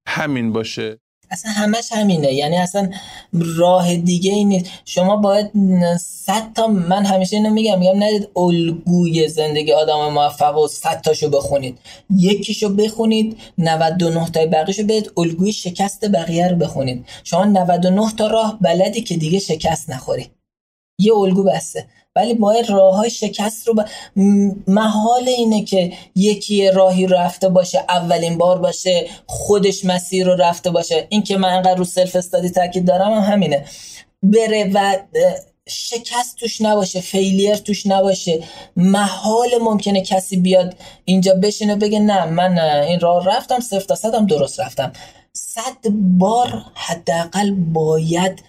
همین باشه. اصلا همش همینه. یعنی اصلا راه دیگه ای نیست. شما باید صد تا من همیشه اینو میگم میگم ندید الگوی زندگی آدم موفق و صد تاشو بخونید. یکیشو بخونید 99 تای بقیهشو برید الگوی شکست بقیه رو بخونید. شما 99 تا راه بلدی که دیگه شکست نخوری. یه الگو بسته. ولی باید راه های شکست رو با... محال اینه که یکی راهی رفته باشه اولین بار باشه خودش مسیر رو رفته باشه. این که من انقدر رو self-study تاکید دارم هم همینه. بره و شکست توش نباشه failure توش نباشه. محال ممکنه کسی بیاد اینجا بشینه بگه نه من این راه رفتم صفر تا صدم درست رفتم. صد بار حداقل باید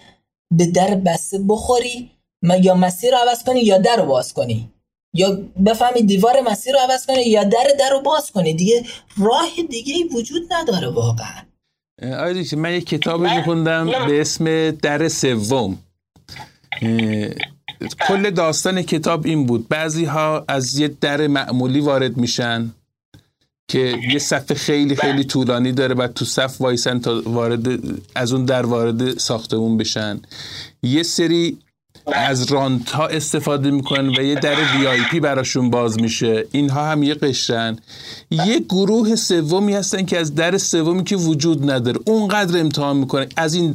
به در بسته بخوری یا مسیر رو عوض کنی یا در رو باز کنی. یا بفهمی دیوار مسیر رو عوض کنی یا در در رو باز کنی. دیگه راه دیگه ای وجود نداره واقعا. آره من یک کتاب میخوندم به اسم در سوم. کل داستان کتاب این بود. بعضی ها از یه در معمولی وارد میشن که یه صفحه خیلی خیلی طولانی داره و تو صف وایسن تا وارد از اون در وارد ساختمون بشن. یه سری از رانت ها استفاده می‌کنن و یه در وی آی پی براشون باز میشه. اینها هم یه قشرن. یه گروه سومی هستن که از در سومی که وجود نداره. اونقدر امتحان می‌کنن از این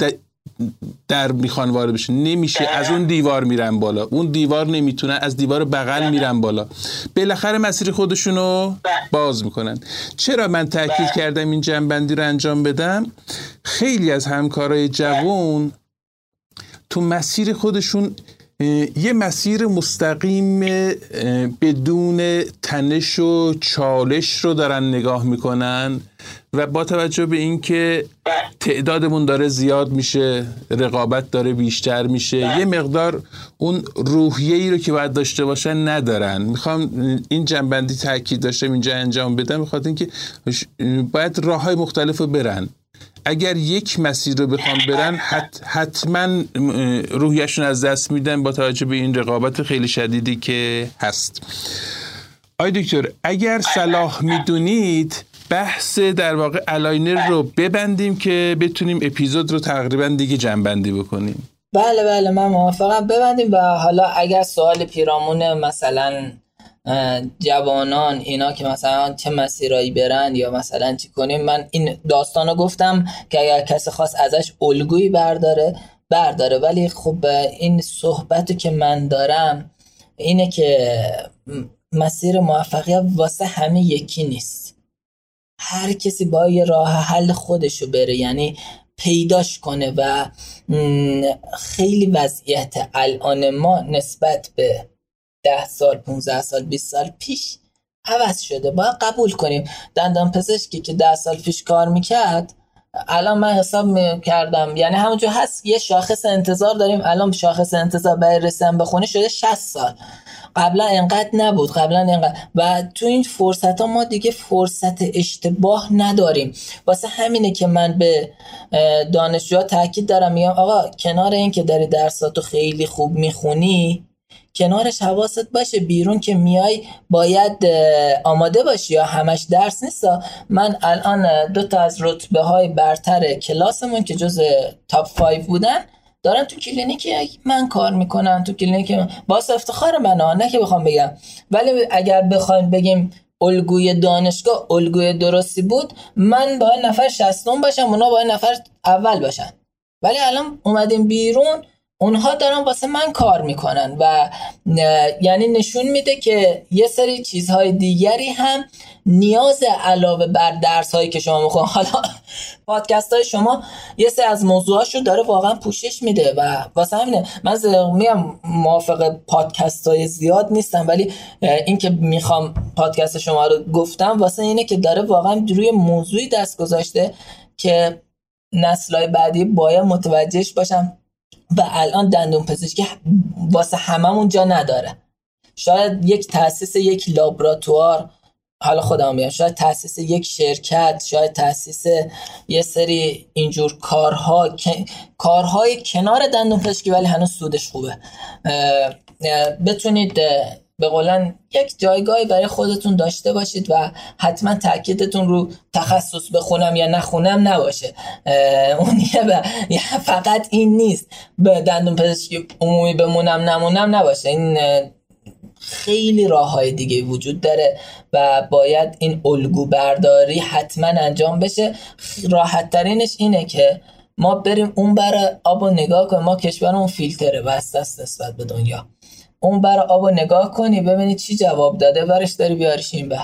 در می‌خوان وارد بشه نمیشه. از اون دیوار میرن بالا. اون دیوار نمی‌تونن از دیوار بغل میرن بالا. بالاخره مسیر خودشونو باز می‌کنن. چرا من تاکید کردم این جنبندی رو انجام بدم؟ خیلی از همکارای جوون تو مسیر خودشون یه مسیر مستقیم بدون تنش و چالش رو دارن نگاه می‌کنن و با توجه به اینکه تعدادمون داره زیاد میشه رقابت داره بیشتر میشه یه مقدار اون روحیه ای رو که باید داشته باشن ندارن. می‌خوام این جنبندی تاکید داشتم اینجا انجام بدم می‌خواد اینکه باید راه های مختلف رو برن. اگر یک مسیر رو بخوام برن حت حتما روحیشون از دست میدن با توجه به این رقابت خیلی شدیدی که هست. آقای دکتر اگر صلاح می‌دونید بحث در واقع aligner رو ببندیم که بتونیم اپیزود رو تقریبا دیگه جمع‌بندی بکنیم. بله بله من موافقم. ببندیم و حالا اگر سوال پیرامون مثلا جوانان اینا که مثلا چه مسیرایی برن یا مثلا چی کنیم من این داستانو گفتم که اگر کسی خواست ازش الگویی برداره برداره. ولی خب این صحبتو که من دارم اینه که مسیر موفقیت واسه همه یکی نیست. هر کسی با یه راه حل خودشو بره یعنی پیداش کنه و خیلی وضعیت الان ما نسبت به ده سال 15 سال 20 سال پیش عوض شده. باید قبول کنیم. دندان پزشکی که ده سال پیش کار می‌کرد الان من حساب کردم یعنی همونجور هست یه شاخص انتظار داریم. الان شاخص انتظار برای رسیدن به خونه شده 60 سال. قبلا انقدر نبود. قبلا انقدر و تو این فرصت ها ما دیگه فرصت اشتباه نداریم. واسه همینه که من به دانشجوها تاکید دارم. میگم آقا کنار این که داری درساتو خیلی خوب می‌خونی کنارش حواست باشه بیرون که میای باید آماده باشی یا همش درس نیست. من الان دو تا از رتبه های برتر کلاسمون که جز top 5 بودن دارن تو کلینیک من کار می‌کنن تو کلینیک باعث افتخار من نه که بخوام بگم. ولی اگر بخوایم بگیم الگوی دانشگاه الگوی درستی بود من باید نفر شصتم باشم اونا باید نفر اول باشن. ولی الان اومدیم بیرون اونها دارن واسه من کار می‌کنن و یعنی نشون میده که یه سری چیزهای دیگری هم نیاز علاوه بر درس هایی که شما می‌خوان. حالا پادکست های شما یه سری از موضوعاش رو داره واقعا پوشش میده و واسه همینه. من میام موافق پادکست های زیاد نیستم ولی اینکه می‌خوام پادکست شما رو گفتم واسه اینه که داره واقعا روی موضوعی دست گذاشته که نسلهای بعدی باید متوجهش باشم. و الان دندون پزشکی واسه هممون جا نداره. شاید یک تاسیس یک لابراتوار حالا خودم میگم شاید تاسیس یک شرکت شاید تاسیس یه سری اینجور کارها کارهای کنار دندون پزشکی ولی هنوز سودش خوبه. بتونید به قولن یک جایگاهی برای خودتون داشته باشید و حتما تاکیدتون رو تخصص بخونم یا نخونم نباشه. اون یه فقط این نیست. به دندون پزشکی عمومی بمونم نمونم نباشه. این خیلی راه های دیگه وجود داره و باید این الگو برداری حتما انجام بشه. راحت ترینش اینه که ما بریم اون بر آب و نگاه کنیم. ما کشورمون فیلتره بسته است نسبت به دنیا. اون بر آب نگاه کنی ببینی چی جواب داده. ورش داری بیاریش این به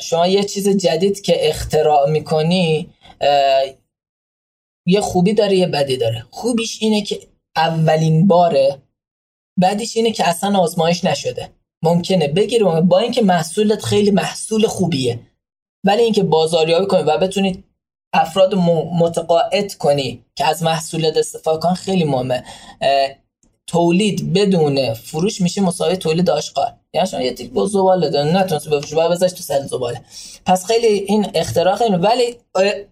شما یه چیز جدید که اختراع می‌کنی یه خوبی داره یه بدی داره. خوبیش اینه که اولین باره بعدش اینه که اصلا آزمایش نشده. ممکنه بگیره با اینکه محصولت خیلی محصول خوبیه ولی اینکه بازاریابی کنی و بتونید افراد متقاعد کنی که از محصولت استفاده کن خیلی مهمه. تولید بدون فروش میشه مساوی تولید آشغال. یعنی شما یه تیک با زباله داره نتونست بفروش باید بذارش تو سل زباله. پس خیلی این اختراع خیلی ولی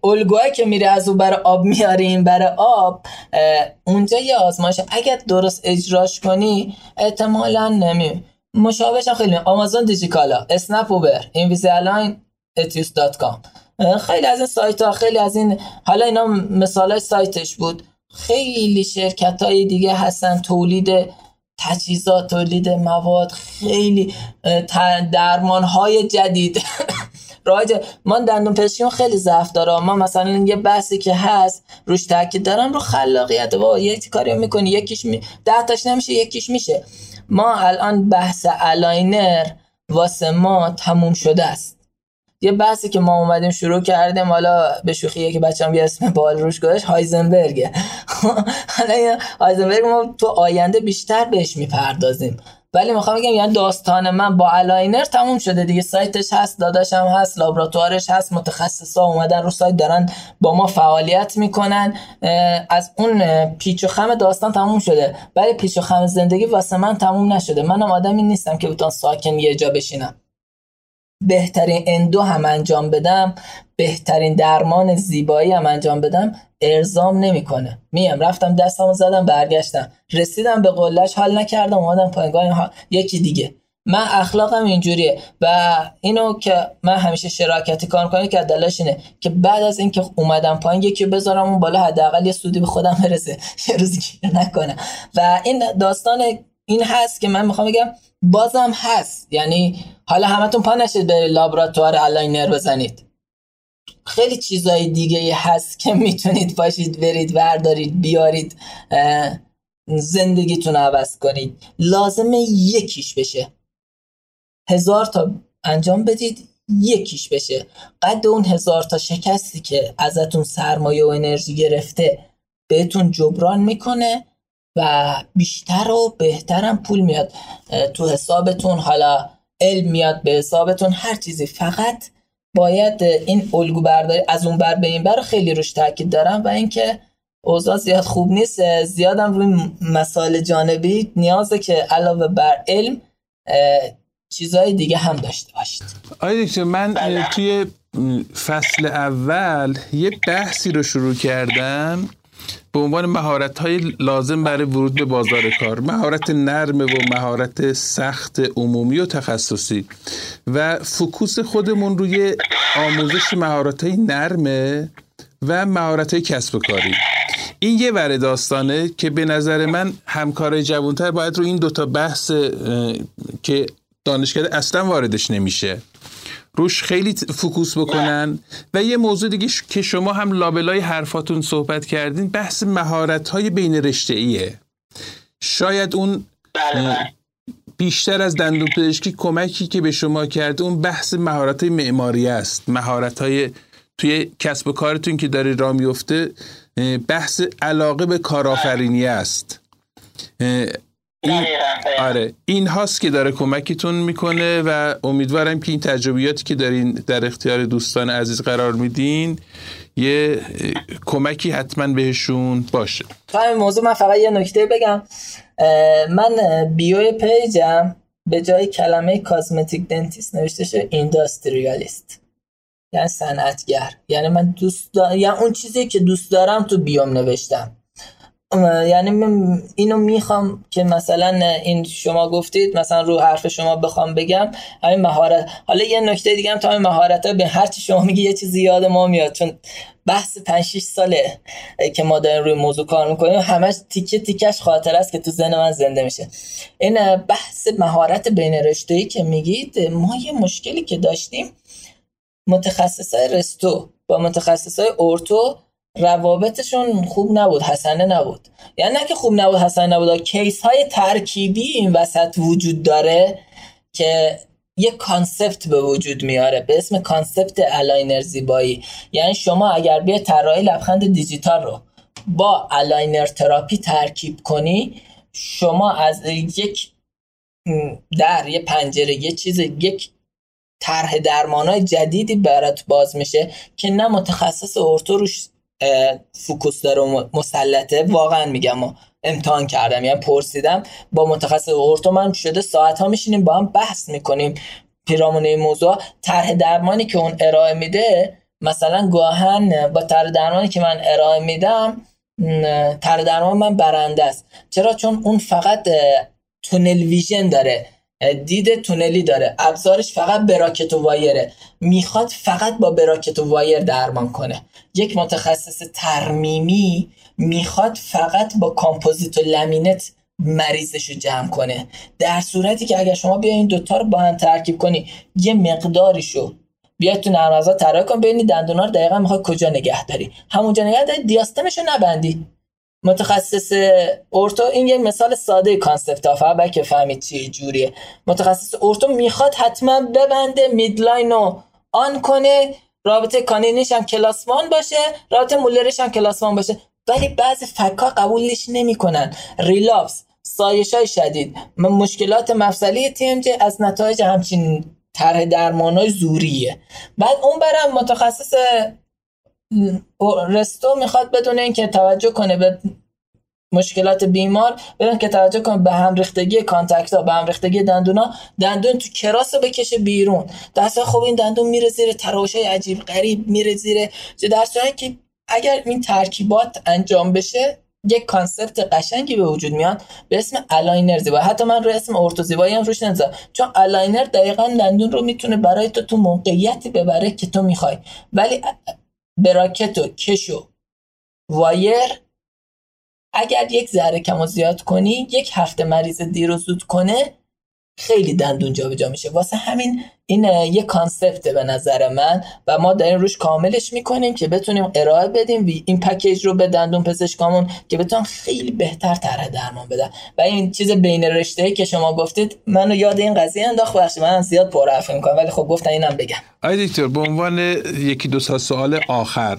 الگوهایی که میره از اون برای آب میاریم برای آب اونجا یه آزمایش اگر درست اجراش کنی احتمالا نمی مشابهش خیلی آمازون دیجیکالا اسنپ اوبر اینویزیلاین اتیوس دات کام. خیلی از این سایت ها خیلی از این حالا اینا مثال سایتش بود. خیلی شرکت های دیگه هستن تولید تجهیزات تولید مواد خیلی درمان های جدید. راج من دندون پزشکی خیلی ضعف داره. ما مثلا یه بحثی که هست روش تاکید دارم رو خلاقیت با یک کاری می‌کنی یکیش می... ده تاش نمیشه یکیش میشه. ما الان بحث aligner واسه ما تموم شده است. یه بحثی که ما اومدیم شروع کردیم حالا به شوخیه که بچه‌ام یه اسم باحال روش گذاشت هایزنبرگ. حالا هایزنبرگ ما تو آینده بیشتر بهش می‌پردازیم. ولی می‌خوام بگم یعنی داستان من با aligner تموم شده دیگه. سایتش هست داداشم هست لابراتوارش هست متخصصا اومدن رو سایت دارن با ما فعالیت می‌کنن. از اون پیچ و خم داستان تموم شده. ولی پیچ و خم زندگی واسه من تموم نشده. منم آدمی نیستم که بتونم ساکن یه جا بشینم. بهترین endo هم انجام بدم بهترین درمان زیبایی هم انجام بدم ارضام نمی‌کنه. میم رفتم دستمو زدم برگشتم. رسیدم به قله‌ش حال نکردم اومدم پای کوه یکی دیگه. من اخلاقم اینجوریه و اینو که من همیشه شراکتی کار کنم که دلاش اینه که بعد از اینکه اومدم پایین یکی بذارم اون بالا حداقل یه سودی به خودم برسه. یه روزی گیر نکنه. و این داستان این هست که من می‌خوام بگم بازم هست. یعنی حالا همتون پا نشید به لابراتوار الاینر بزنید. خیلی چیزای دیگه هست که می‌تونید باشید برید وردارید بیارید زندگیتون عوض کنید. لازمه یکیش بشه. هزار تا انجام بدید یکیش بشه. قد اون هزار تا شکستی که ازتون سرمایه و انرژی گرفته بهتون جبران می‌کنه و بیشتر و بهترم پول میاد. تو حسابتون حالا علم میاد به حسابتون. هر چیزی فقط باید این الگو برداری از اون بر به این بر خیلی روش تاکید دارم و اینکه اوضاع زیاد خوب نیست. زیادم روی مسائل جانبی نیازه که علاوه بر علم چیزهای دیگه هم داشته باشید. آیا من بله. توی فصل اول یه بحثی رو شروع کردم. به عنوان مهارت های لازم برای ورود به بازار کار. مهارت نرم و مهارت سخت عمومی و تخصصی. و فکوس خودمون روی آموزش مهارت های نرمه و مهارت های کسب و کاری. این یه ور داستانه که به نظر من همکارای جوانتر باید رو این دوتا بحث که دانشکده اصلا واردش نمیشه. روش خیلی فکوس بکنن. و یه موضوع دیگه که شما هم لابلای حرفاتون صحبت کردین بحث مهارت های بین رشته ایه شاید اون بله. بیشتر از دندون پزشکی کمکی که به شما کرده اون بحث مهارت های معماری است. مهارت های توی کسب و کارتون که داره را میفته بحث علاقه به کارآفرینی است. این آره این هاست که داره کمکتون می‌کنه و امیدوارم که این تجربیاتی که دارین در اختیار دوستان عزیز قرار میدین یه کمکی حتما بهشون باشه. تا این موضوع من فقط یه نکته بگم. من بیو پیجم به جای کلمه کازمتیک دنتیست نوشته شده اینداستریالیست یعنی صنعتگر. یعنی من دوست دارم یعنی اون چیزی که دوست دارم تو بیام نوشتم. یعنی من اینو می‌خوام که مثلا این شما گفتید مثلا رو حرف شما بخوام بگم همین مهارت. حالا یه نکته دیگه هم تا مهارت ها به هر چی شما میگی یه چیزی یاد ما میاد چون بحث 5 6 ساله که ما داریم روی موضوع کار می‌کنیم همش تیکه تیکش خاطره‌ست که تو ذهن من زنده میشه. این بحث مهارت بین رشته‌ای که میگید ما یه مشکلی که داشتیم متخصصای resto با متخصصای ortho روابطشون خوب نبود حسنه نبود. یعنی نه که خوب نبود حسنه نبود case های ترکیبی این وسط وجود داره که یک concept به وجود میاره به اسم concept aligner زیبایی. یعنی شما اگر بیای طراحی لبخند دیجیتال رو با aligner therapy ترکیب کنی شما از یک در یه پنجره یه چیز یک طرح درمانای جدیدی برات باز میشه که نه متخصص ortho روش focus داره مسلطه. واقعا میگم و امتحان کردم یعنی پرسیدم با متخصص ortho من شده ساعت ها میشینیم با هم بحث می‌کنیم. پیرامون موضوع. طرح درمانی که اون ارائه میده مثلا گاها با طرح درمانی که من ارائه میدم طرح درمان من برنده است. چرا؟ چون اون فقط tunnel vision داره. دید تونلی داره. ابزارش فقط bracket و wire ه. می‌خواد فقط با bracket و wire درمان کنه. یک متخصص ترمیمی می‌خواد فقط با کامپوزیت و لمینت مریضش رو جمع کنه. در صورتی که اگر شما بیای این دوتا رو با هم ترکیب کنی یه مقداریشو بیاید تو نرم افزار طراحی کن ببینید دندونا رو دقیقا می‌خواد کجا نگه داری. همونجا نگه داری diastema ش رو نبندی. متخصص ortho این یک مثال ساده concept ها فقط که فهمید چی جوریه. متخصص ortho می‌خواد حتما ببنده midline رو on کنه رابطه canine ش هم class one باشه رابطه molar ش هم class one باشه. ولی بعضی فکا قبولش نمی‌کنن. relapse سایش های شدید مشکلات مفصلی TMJ از نتایج همچین طرح درمان های زوریه. بعد اون ورم متخصص resto می‌خواد بدون اینکه توجه کنه به مشکلات بیمار بدون که توجه کنه به هم ریختگی contact ها به هم ریختگی دندونا. دندون تو cross بکشه بیرون. دست خب این دندون میره زیر تراش عجیب غریب میره زیر در که اگر این ترکیبات انجام بشه یک concept قشنگی به وجود میاد به اسم aligner زیبایی. حتی من روی اسم ortho زیبایی هم روش نمی‌ذارم. چون aligner دقیقا دندون رو می‌تونه برای تو تو موقعیتی ببره که تو می‌خوای. ولی bracket و کش و wire. اگر یک ذره کم و زیاد کنی یک هفته مریض دیر و زود کنه خیلی دندون جابجا میشه. واسه همین این یه concept ه به نظر من و ما داریم روش کاملش می‌کنیم که بتونیم ارائه بدیم این پکیج رو به دندون پزشکامون که بتونن خیلی بهتر طرح درمان بدن. و این چیز بین رشته که شما گفتید منو یاد این قضیه انداخت. بخشی من زیاد پر حرف می‌کنم ولی خب گفتن اینم بگم. آی دکتر به عنوان یکی دو سال آخر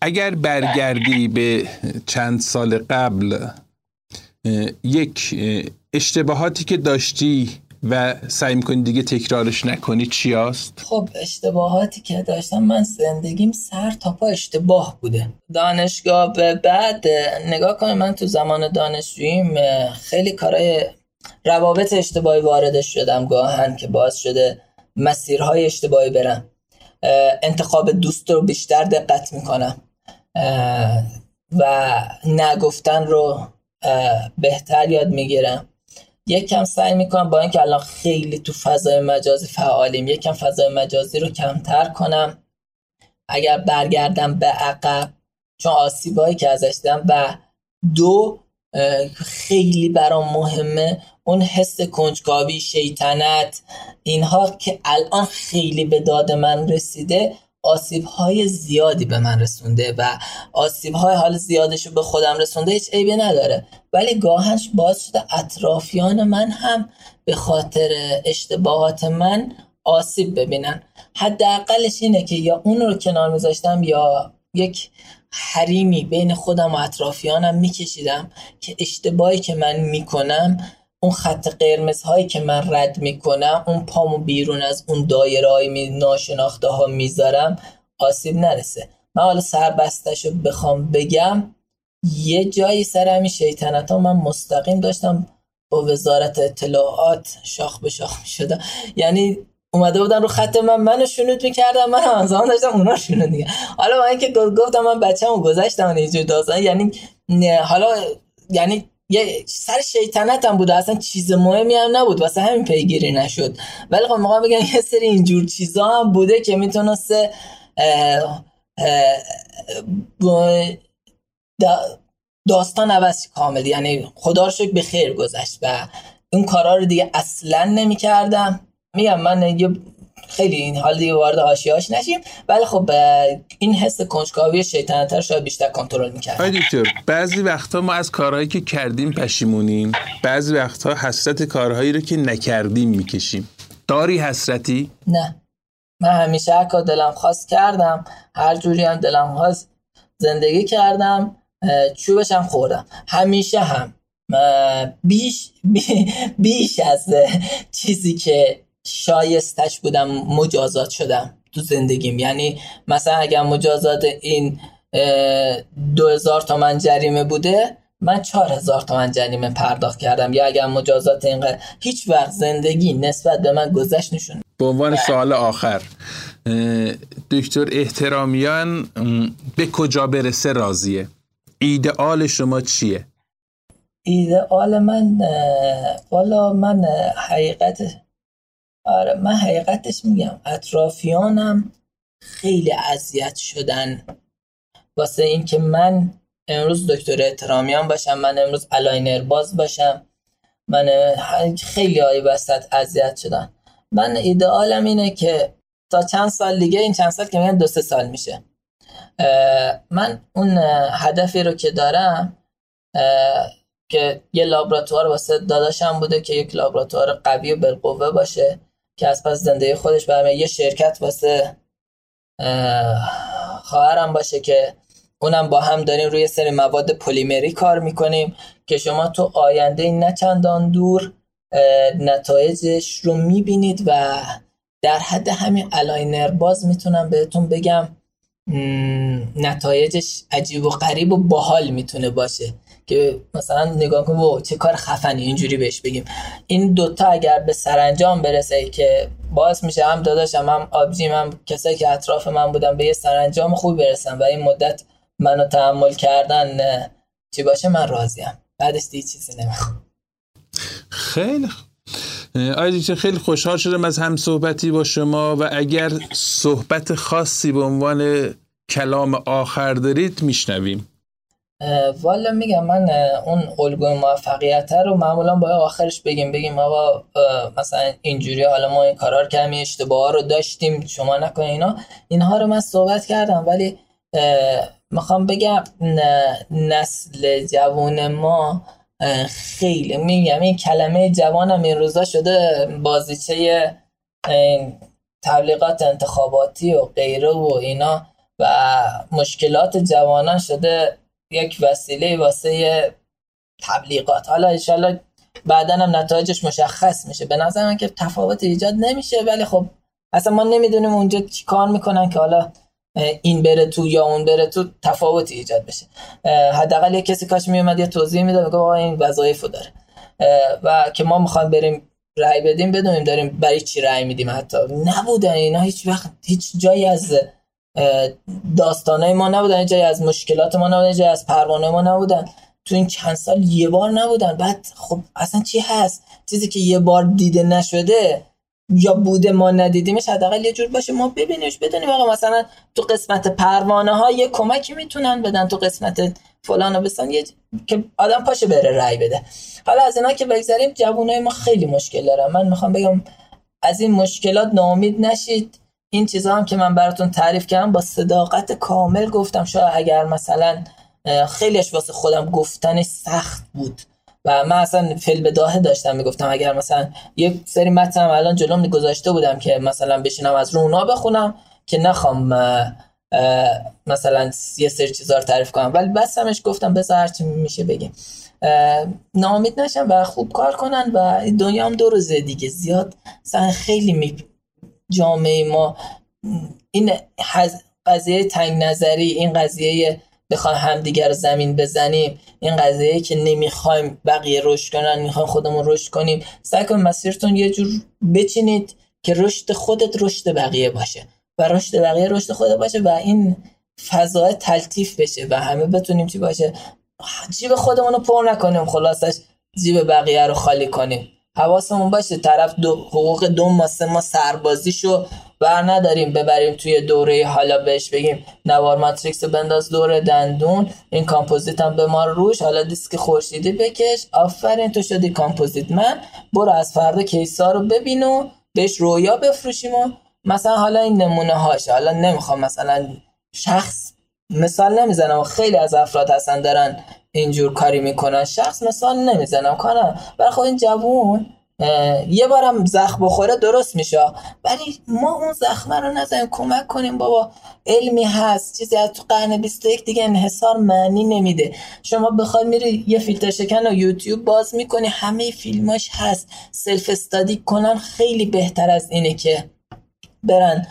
اگر برگردی به چند سال قبل یک اشتباهاتی که داشتی و سعی می‌کنی دیگه تکرارش نکنی چی هست؟ خب اشتباهاتی که داشتم من زندگیم سر تا پا اشتباه بوده. دانشگاه به بعد نگاه کنم من تو زمان دانشجوییم خیلی کارهای روابط اشتباهی وارد شدم گاهن که باعث شده مسیرهای اشتباهی برم. انتخاب دوست رو بیشتر دقت می‌کنم. و نگفتن رو بهتر یاد می‌گیرم. یک کم سعی می‌کنم با اینکه الان خیلی تو فضای مجازی فعالیم یک کم فضای مجازی رو کمتر کنم. اگر برگردم به عقب چون آسیبایی که ازش دیدم و دو خیلی برام مهمه اون حس کنجکاوی شیطنت اینها که الان خیلی به داد من رسیده آسیب های زیادی به من رسونده و آسیب های حال زیادش رو به خودم رسونده هیچ عیبی نداره. ولی گاهش باز شده اطرافیان من هم به خاطر اشتباهات من آسیب ببینن. حداقلش اینه که یا اون رو کنار میذاشتم یا یک حریمی بین خودم و اطرافیانم میکشیدم که اشتباهی که من می‌کنم اون خط قرمز هایی که من رد می‌کنم اون پامو بیرون از اون دایره های ناشناخته ها می‌ذارم آسیب نرسه. من حالا سربستش رو بخوام بگم یه جایی سر همین شیطنت ها من مستقیم داشتم با وزارت اطلاعات شاخ به شاخ می یعنی اومده بودن رو خط من منو شنود می‌کردم من هم زمان داشتم اونا شنود دیگه حالا من اینکه گفتم من بچه‌مو گذاشتم اینجور داستان. یعنی حالا یعنی یه سر شیطنت هم بود اصلا چیز مهمی هم نبود واسه همین پیگیری نشد. ولی خب موقع بگم یه سری اینجور چیزا هم بوده که می‌تونسته داستان عوض کامل. یعنی خدا رو شکر به خیر گذشت و این کارا رو دیگه اصلا نمی کردم میگم من یه خیلی این حال دیگه وارد حاشیه‌اش نشیم. ولی خب این حس کنجکاوی شیطنت شاید بیشتر کنترل می‌کرد. آقای دکتر بعضی وقتا ما از کارهایی که کردیم پشیمونیم. بعضی وقتا حسرت کارهایی رو که نکردیم می‌کشیم. داری حسرتی؟ نه. من همیشه هر دلم خواست کردم هر جوری هم دلم خواست زندگی کردم چوبشم خوردم. همیشه هم. بیش بیش از چیزی که شایستش بودم مجازات شدم تو زندگیم. یعنی مثلا اگر مجازات این دو هزار تومن جریمه بوده من چهار هزار تومن جریمه پرداخت کردم. یا اگر مجازات اینقدر هیچ وقت زندگی نسبت به من گذشت نشون به عنوان سوال آخر دکتر احترامیان به کجا برسه راضیه؟ ایدئال شما چیه؟ ایدئال من والا من حقیقت آره من حقیقتش میگم اطرافیانم خیلی اذیت شدن. واسه اینکه من امروز دکتر احترامیان باشم من امروز aligner باز باشم من خیلی های وسط اذیت شدن. من ایدئالم اینه که تا چند سال دیگه این چند سال که میگن دو سه سال میشه. من اون هدفی رو که دارم که یه لابراتوار واسه داداشم بوده که یک لابراتوار قوی و بالقوه باشه. که از پس زندگی خودش برمه یه شرکت واسه خواهرم باشه که اونم با هم داریم روی سری مواد پلیمری کار می‌کنیم که شما تو آینده نه چندان دور نتایجش رو می‌بینید و در حد همین aligner باز می‌تونم بهتون بگم نتایجش عجیب و غریب و باحال می‌تونه باشه. که مثلا نگاه کن و چه کار خفنی اینجوری بهش بگیم. این دوتا اگر به سرانجام برسه که باعث میشه هم داداشم هم آبجیم هم کسایی که اطراف من بودن به یه سرانجام خوب برسن و این مدت منو تحمل کردن چی باشه؟ من راضیم بعدش دیگه چیزی نمی‌خوام. خیلی آقای خیلی خوشحال شدم از هم صحبتی با شما و اگر صحبت خاصی به عنوان کلام آخر دارید میشنویم. والا میگم من اون الگوی موفقیت رو معمولا باید آخرش بگیم بگیم آقا مثلا اینجوری حالا ما این کارا رو کمی اشتباه رو داشتیم شما نکنید اینا. اینها رو من صحبت کردم ولی می‌خوام بگم نسل جوان ما خیلی میگم این کلمه جوانم این روزا شده بازیچه تبلیغات انتخاباتی و غیره و اینا و مشکلات جوانان شده یک وسیله واسه تبلیغات. حالا انشالله بعدا هم نتایجش مشخص میشه. به نظر من که تفاوت ایجاد نمیشه ولی خب اصلا ما نمی‌دونیم اونجا چی کار می‌کنن که حالا این بره تو یا اون بره تو تفاوتی ایجاد بشه. حداقل یه کسی کاش میومد یه توضیح می‌داد میگه این وظایفو داره. و که ما می‌خوایم بریم رأی بدیم بدونیم داریم برای چی رأی میدیم حتی. نبودن اینا هیچ وقت هیچ جایی از داستانای ما نبودن جایی از مشکلات ما نبودن جایی از پروانه ما نبودن. تو این چند سال یه بار نبودن. بعد خب اصلا چی هست؟ چیزی که یه بار دیده نشده یا بوده ما ندیدیمش حداقل یه جور باشه ما ببینیمش بدونیم آقا مثلا تو قسمت پروانه ها یه کمکی می‌تونن بدن تو قسمت فلان و بسان یه که آدم پاشه بره رای بده. حالا از اینا که بگذاریم جوانای ما خیلی مشکل دارن. من می‌خوام بگم از این مشکلات ناامید نشید. این چیزا هم که من براتون تعریف کردم با صداقت کامل گفتم. شاید اگر مثلا خیلیش واسه خودم گفتنش سخت بود. و من اصلا فیل بداهه داشتم می‌گفتم اگر مثلا یک سری متن الان جلوم گذاشته بودم که مثلا بشینم از رونا بخونم که نخوام مثلا یه سری چیزا رو تعریف کنم. ولی بس همش گفتم بذار هرچی میشه بگیم. نامید نشم و خوب کار کنن و دنیا هم دو روزه دیگه. زیاد خیلی می جامعه ما. این قضیه تنگ نظری این قضیه بخوایم همدیگر زمین بزنیم این قضیه که نمی‌خوایم بقیه رشد کنن می‌خوایم خودمون رشد کنیم. سعی کنیم مسیرتون یه جور بچینید که رشد خودت رشد بقیه باشه و رشد بقیه رشد خودت باشه و این فضا تلطیف بشه و همه بتونیم چی باشه. جیب خودمون رو پر نکنیم خلاصش جیب بقیه رو خالی کنیم. حواسمون باشه طرف دو حقوق دو ما سه ما سربازیشو بر نداریم ببریم توی دوره حالا بهش بگیم نوار matrix بنداز دور دندون. این کامپوزیت هم بمال روش. حالا دیسک خورشیدی بکش. آفرین تو شدی کامپوزیت من. برو از فردا case ا رو ببین و بهش رویا بفروشیم و مثلا حالا این نمونه هاش حالا نمی‌خوام مثلا شخص مثال نمی‌زنم خیلی از افراد هستن دارن اینجور کاری می‌کنن. شخص مثال نمی‌زنم. کنم برای خب این جوون یه بارم زخم بخوره درست میشه. ولی ما اون زخمه رو نزنیم. کمک کنیم. بابا علمی هست. چیزی از تو قرن 21 دیگه انحصار معنی نمیده. شما بخواد میری یه فیلتر شکن و یوتیوب باز می‌کنی. همه فیلماش هست. self study کنن خیلی بهتر از اینه که برن.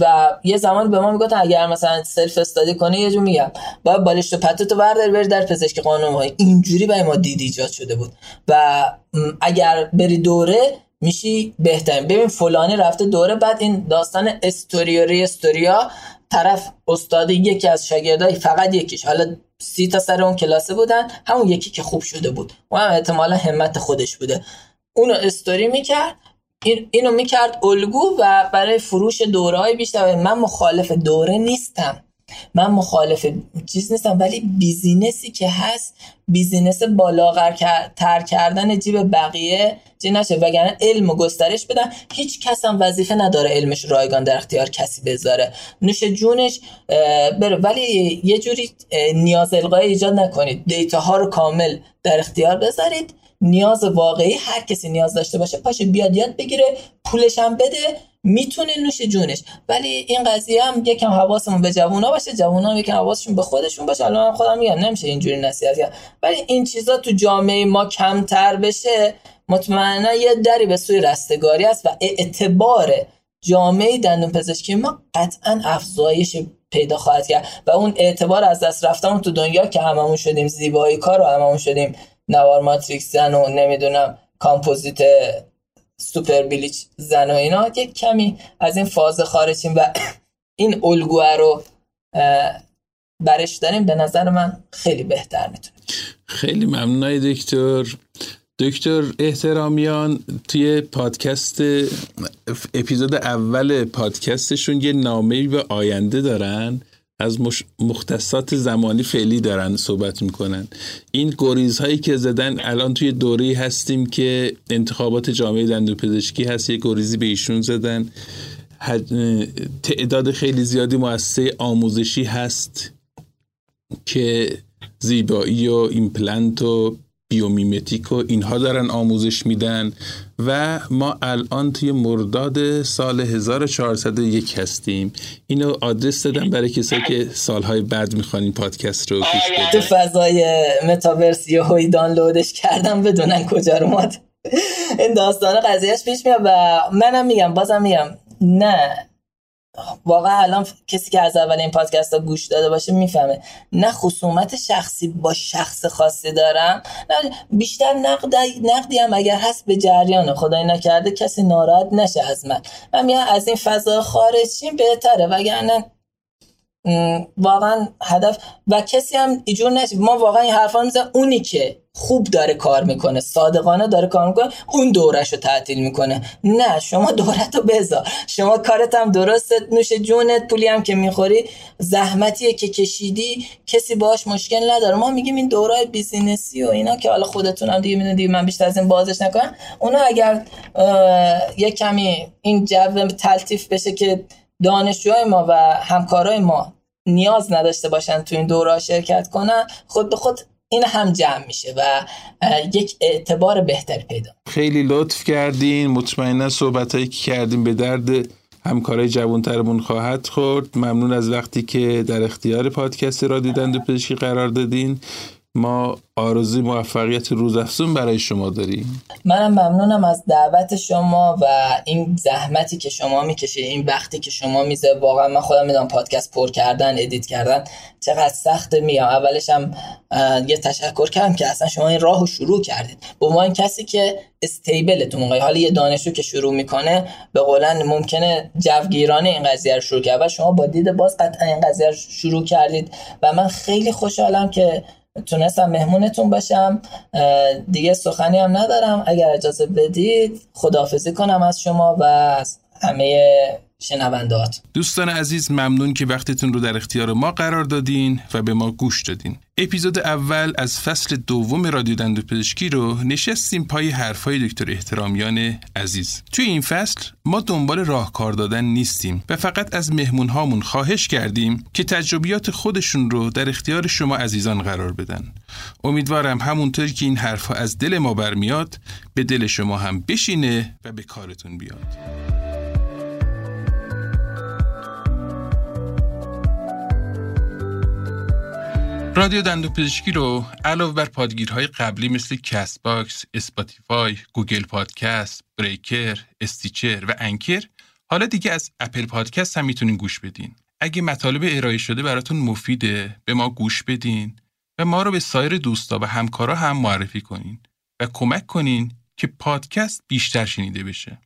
و یه زمان به ما می‌گفتن اگر مثلا self study کنه یه جو میگم. باید بالشت و پتتو برداری بری در پزشک قانونی های اینجوری برای ما دید ایجاد شده بود. و اگر بری دوره میشی بهترین. ببین فلانی رفته دوره بعد این داستان استوری استوریا طرف استاد یکی از شاگردای فقط یکیش. حالا سی تا سر اون کلاسه بودن همون یکی که خوب شده بود. و هم احتمالا همت خودش بوده. اونو استوری می‌کرد. این اینو می‌کرد الگو و برای فروش دوره های بیشتر من مخالف دوره نیستم. من مخالف چیز نیستم ولی business ی که هست business بالاغر تر کردن جیب بقیه چی نشه. وگرنه علم و گسترش بدن. هیچ کس هم وظیفه نداره علمش رایگان در اختیار کسی بذاره. نوش جونش بره ولی یه جوری نیاز القای ایجاد نکنید. data ها رو کامل در اختیار بذارید. نیاز واقعی هر کسی نیاز داشته باشه پاشه بیاد یاد بگیره پولش هم بده می‌تونه نوش جونش. ولی این قضیه هم یکم حواسمون به جوونا باشه جوونا هم یکم حواسشون به خودشون باشه. الان خودم میگم نمیشه اینجوری نصیحت کرد. ولی این چیزا تو جامعه ما کمتر بشه مطمئنا یه دری به سوی رستگاری است و اعتبار جامعه دندون پزشکی ما قطعا افزایش پیدا خواهد کرد. و اون اعتبار از دست رفتمون تو دنیا که هممون شدیم زیبایی کار و هممون شدیم. نوار ماتریکس زن و نمی‌دونم کامپوزیت سوپر بلیچ زن و اینا. یک کمی از این فاز خارجیم و این الگوه رو برش داریم. به نظر من خیلی بهتر می‌تونه. خیلی ممنونای دکتر. دکتر احترامیان توی پادکست اپیزود اول پادکستشون یه نامه به آینده دارن. از مختصات زمانی فعلی دارن صحبت می‌کنن. این گریز هایی که زدن الان توی دوره هستیم که انتخابات جامعه دندون پزشکی هست یه گریزی به ایشون زدن. تعداد خیلی زیادی مؤسسه آموزشی هست که زیبایی و ایمپلنت و biomimetic و اینها دارن آموزش میدن و ما الان توی مرداد سال 1401 هستیم. اینو آدرس دادم برای کسایی که سالهای بعد می‌خوان این پادکست رو گوش بدن. تو فضای متاورس یه دانلودش کردم بدونن کجا رو ماد این داستان قضیهش پیش میاد و منم میگم بازم میگم نه. واقعا الان کسی که از اول این پادکست ها گوش داده باشه می‌فهمه. نه خصومت شخصی با شخص خاصی دارم نه بیشتر نقد نقدی هم اگر هست به جریان خدای نکرده کسی ناراحت نشه از من. من میگم از این فضا خارجیم بهتره. وگرنه واقعا هدف و کسی هم ایجور نشه ما واقعا این حرفا میزن اونی که خوب داره کار می‌کنه صادقانه داره کار می‌کنه اون دورش رو تعطیل می‌کنه. نه شما دورت رو بذار. شما کارت هم درست نوش جونت پولی هم که می‌خوری زحمتیه که کشیدی کسی باش مشکل نداره. ما میگیم این دورای بیزینسی و اینا که حالا خودتون هم دیگه می‌دونید من بیشتر از این بازش نکنم. اونا اگر یه کمی این جو تلطیف بشه که دانشجوهای ما و همکارای ما نیاز نداشته باشن تو این دوره شرکت کنن خود به خود این هم جمع میشه و یک اعتبار بهتر پیدا خیلی لطف کردین مطمئنا صحبت هایی که کردیم به درد همکارای جوانترمون خواهد خورد. ممنون از وقتی که در اختیار پادکست رادیو دند پزشکی قرار دادین. ما آرزوی موفقیت روزافزون برای شما داریم. منم ممنونم از دعوت شما و این زحمتی که شما می‌کشید این وقتی که شما میزه. واقعا من خودم می‌دونم پادکست پر کردن ادیت کردن چقدر سخت میام. اولش هم یه تشکر کردم که اصلا شما این راهو شروع کردید. به این کسی که استیبل تو موقع حالا یه دانشجو که شروع می‌کنه به قولن ممکنه جوگیرانه این قضیه رو شروع کرد. و شما با دید باز قطعا این قضیه رو شروع کردید. و من خیلی خوشحالم که تونستم مهمونتون باشم دیگه سخنی هم ندارم. اگر اجازه بدید خداحافظی کنم از شما و از همه شنوندات دوستان عزیز ممنون که وقتتون رو در اختیار ما قرار دادین و به ما گوش دادین. اپیزود اول از فصل دوم رادیو دندو پزشکی رو نشستیم پای حرفای دکتر احترامیان عزیز. توی این فصل ما دنبال راهکار دادن نیستیم و فقط از مهمون هامون خواهش کردیم که تجربیات خودشون رو در اختیار شما عزیزان قرار بدن. امیدوارم همونطوری که این حرفها از دل ما برمیاد به دل شما هم بشینه و به کارتون بیاد. رادیو دندون پزشکی رو علاوه بر پادگیرهای قبلی مثل Castbox، Spotify، Google Podcast، Breaker، Stitcher و Anchor حالا دیگه از Apple Podcast هم می‌تونین گوش بدین. اگه مطالب ارائه شده براتون مفیده به ما گوش بدین و ما رو به سایر دوستا و همکارا هم معرفی کنین و کمک کنین که پادکست بیشتر شنیده بشه.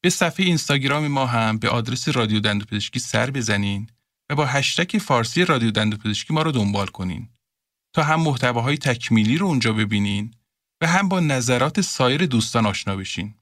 به صفحه اینستاگرام ما هم به آدرس رادیو دندو پزشکی سر بزنین و با هشتک فارسی رادیو دندوپزشکی ما رو دنبال کنین تا هم محتواهای تکمیلی رو اونجا ببینین و هم با نظرات سایر دوستان آشنا بشین.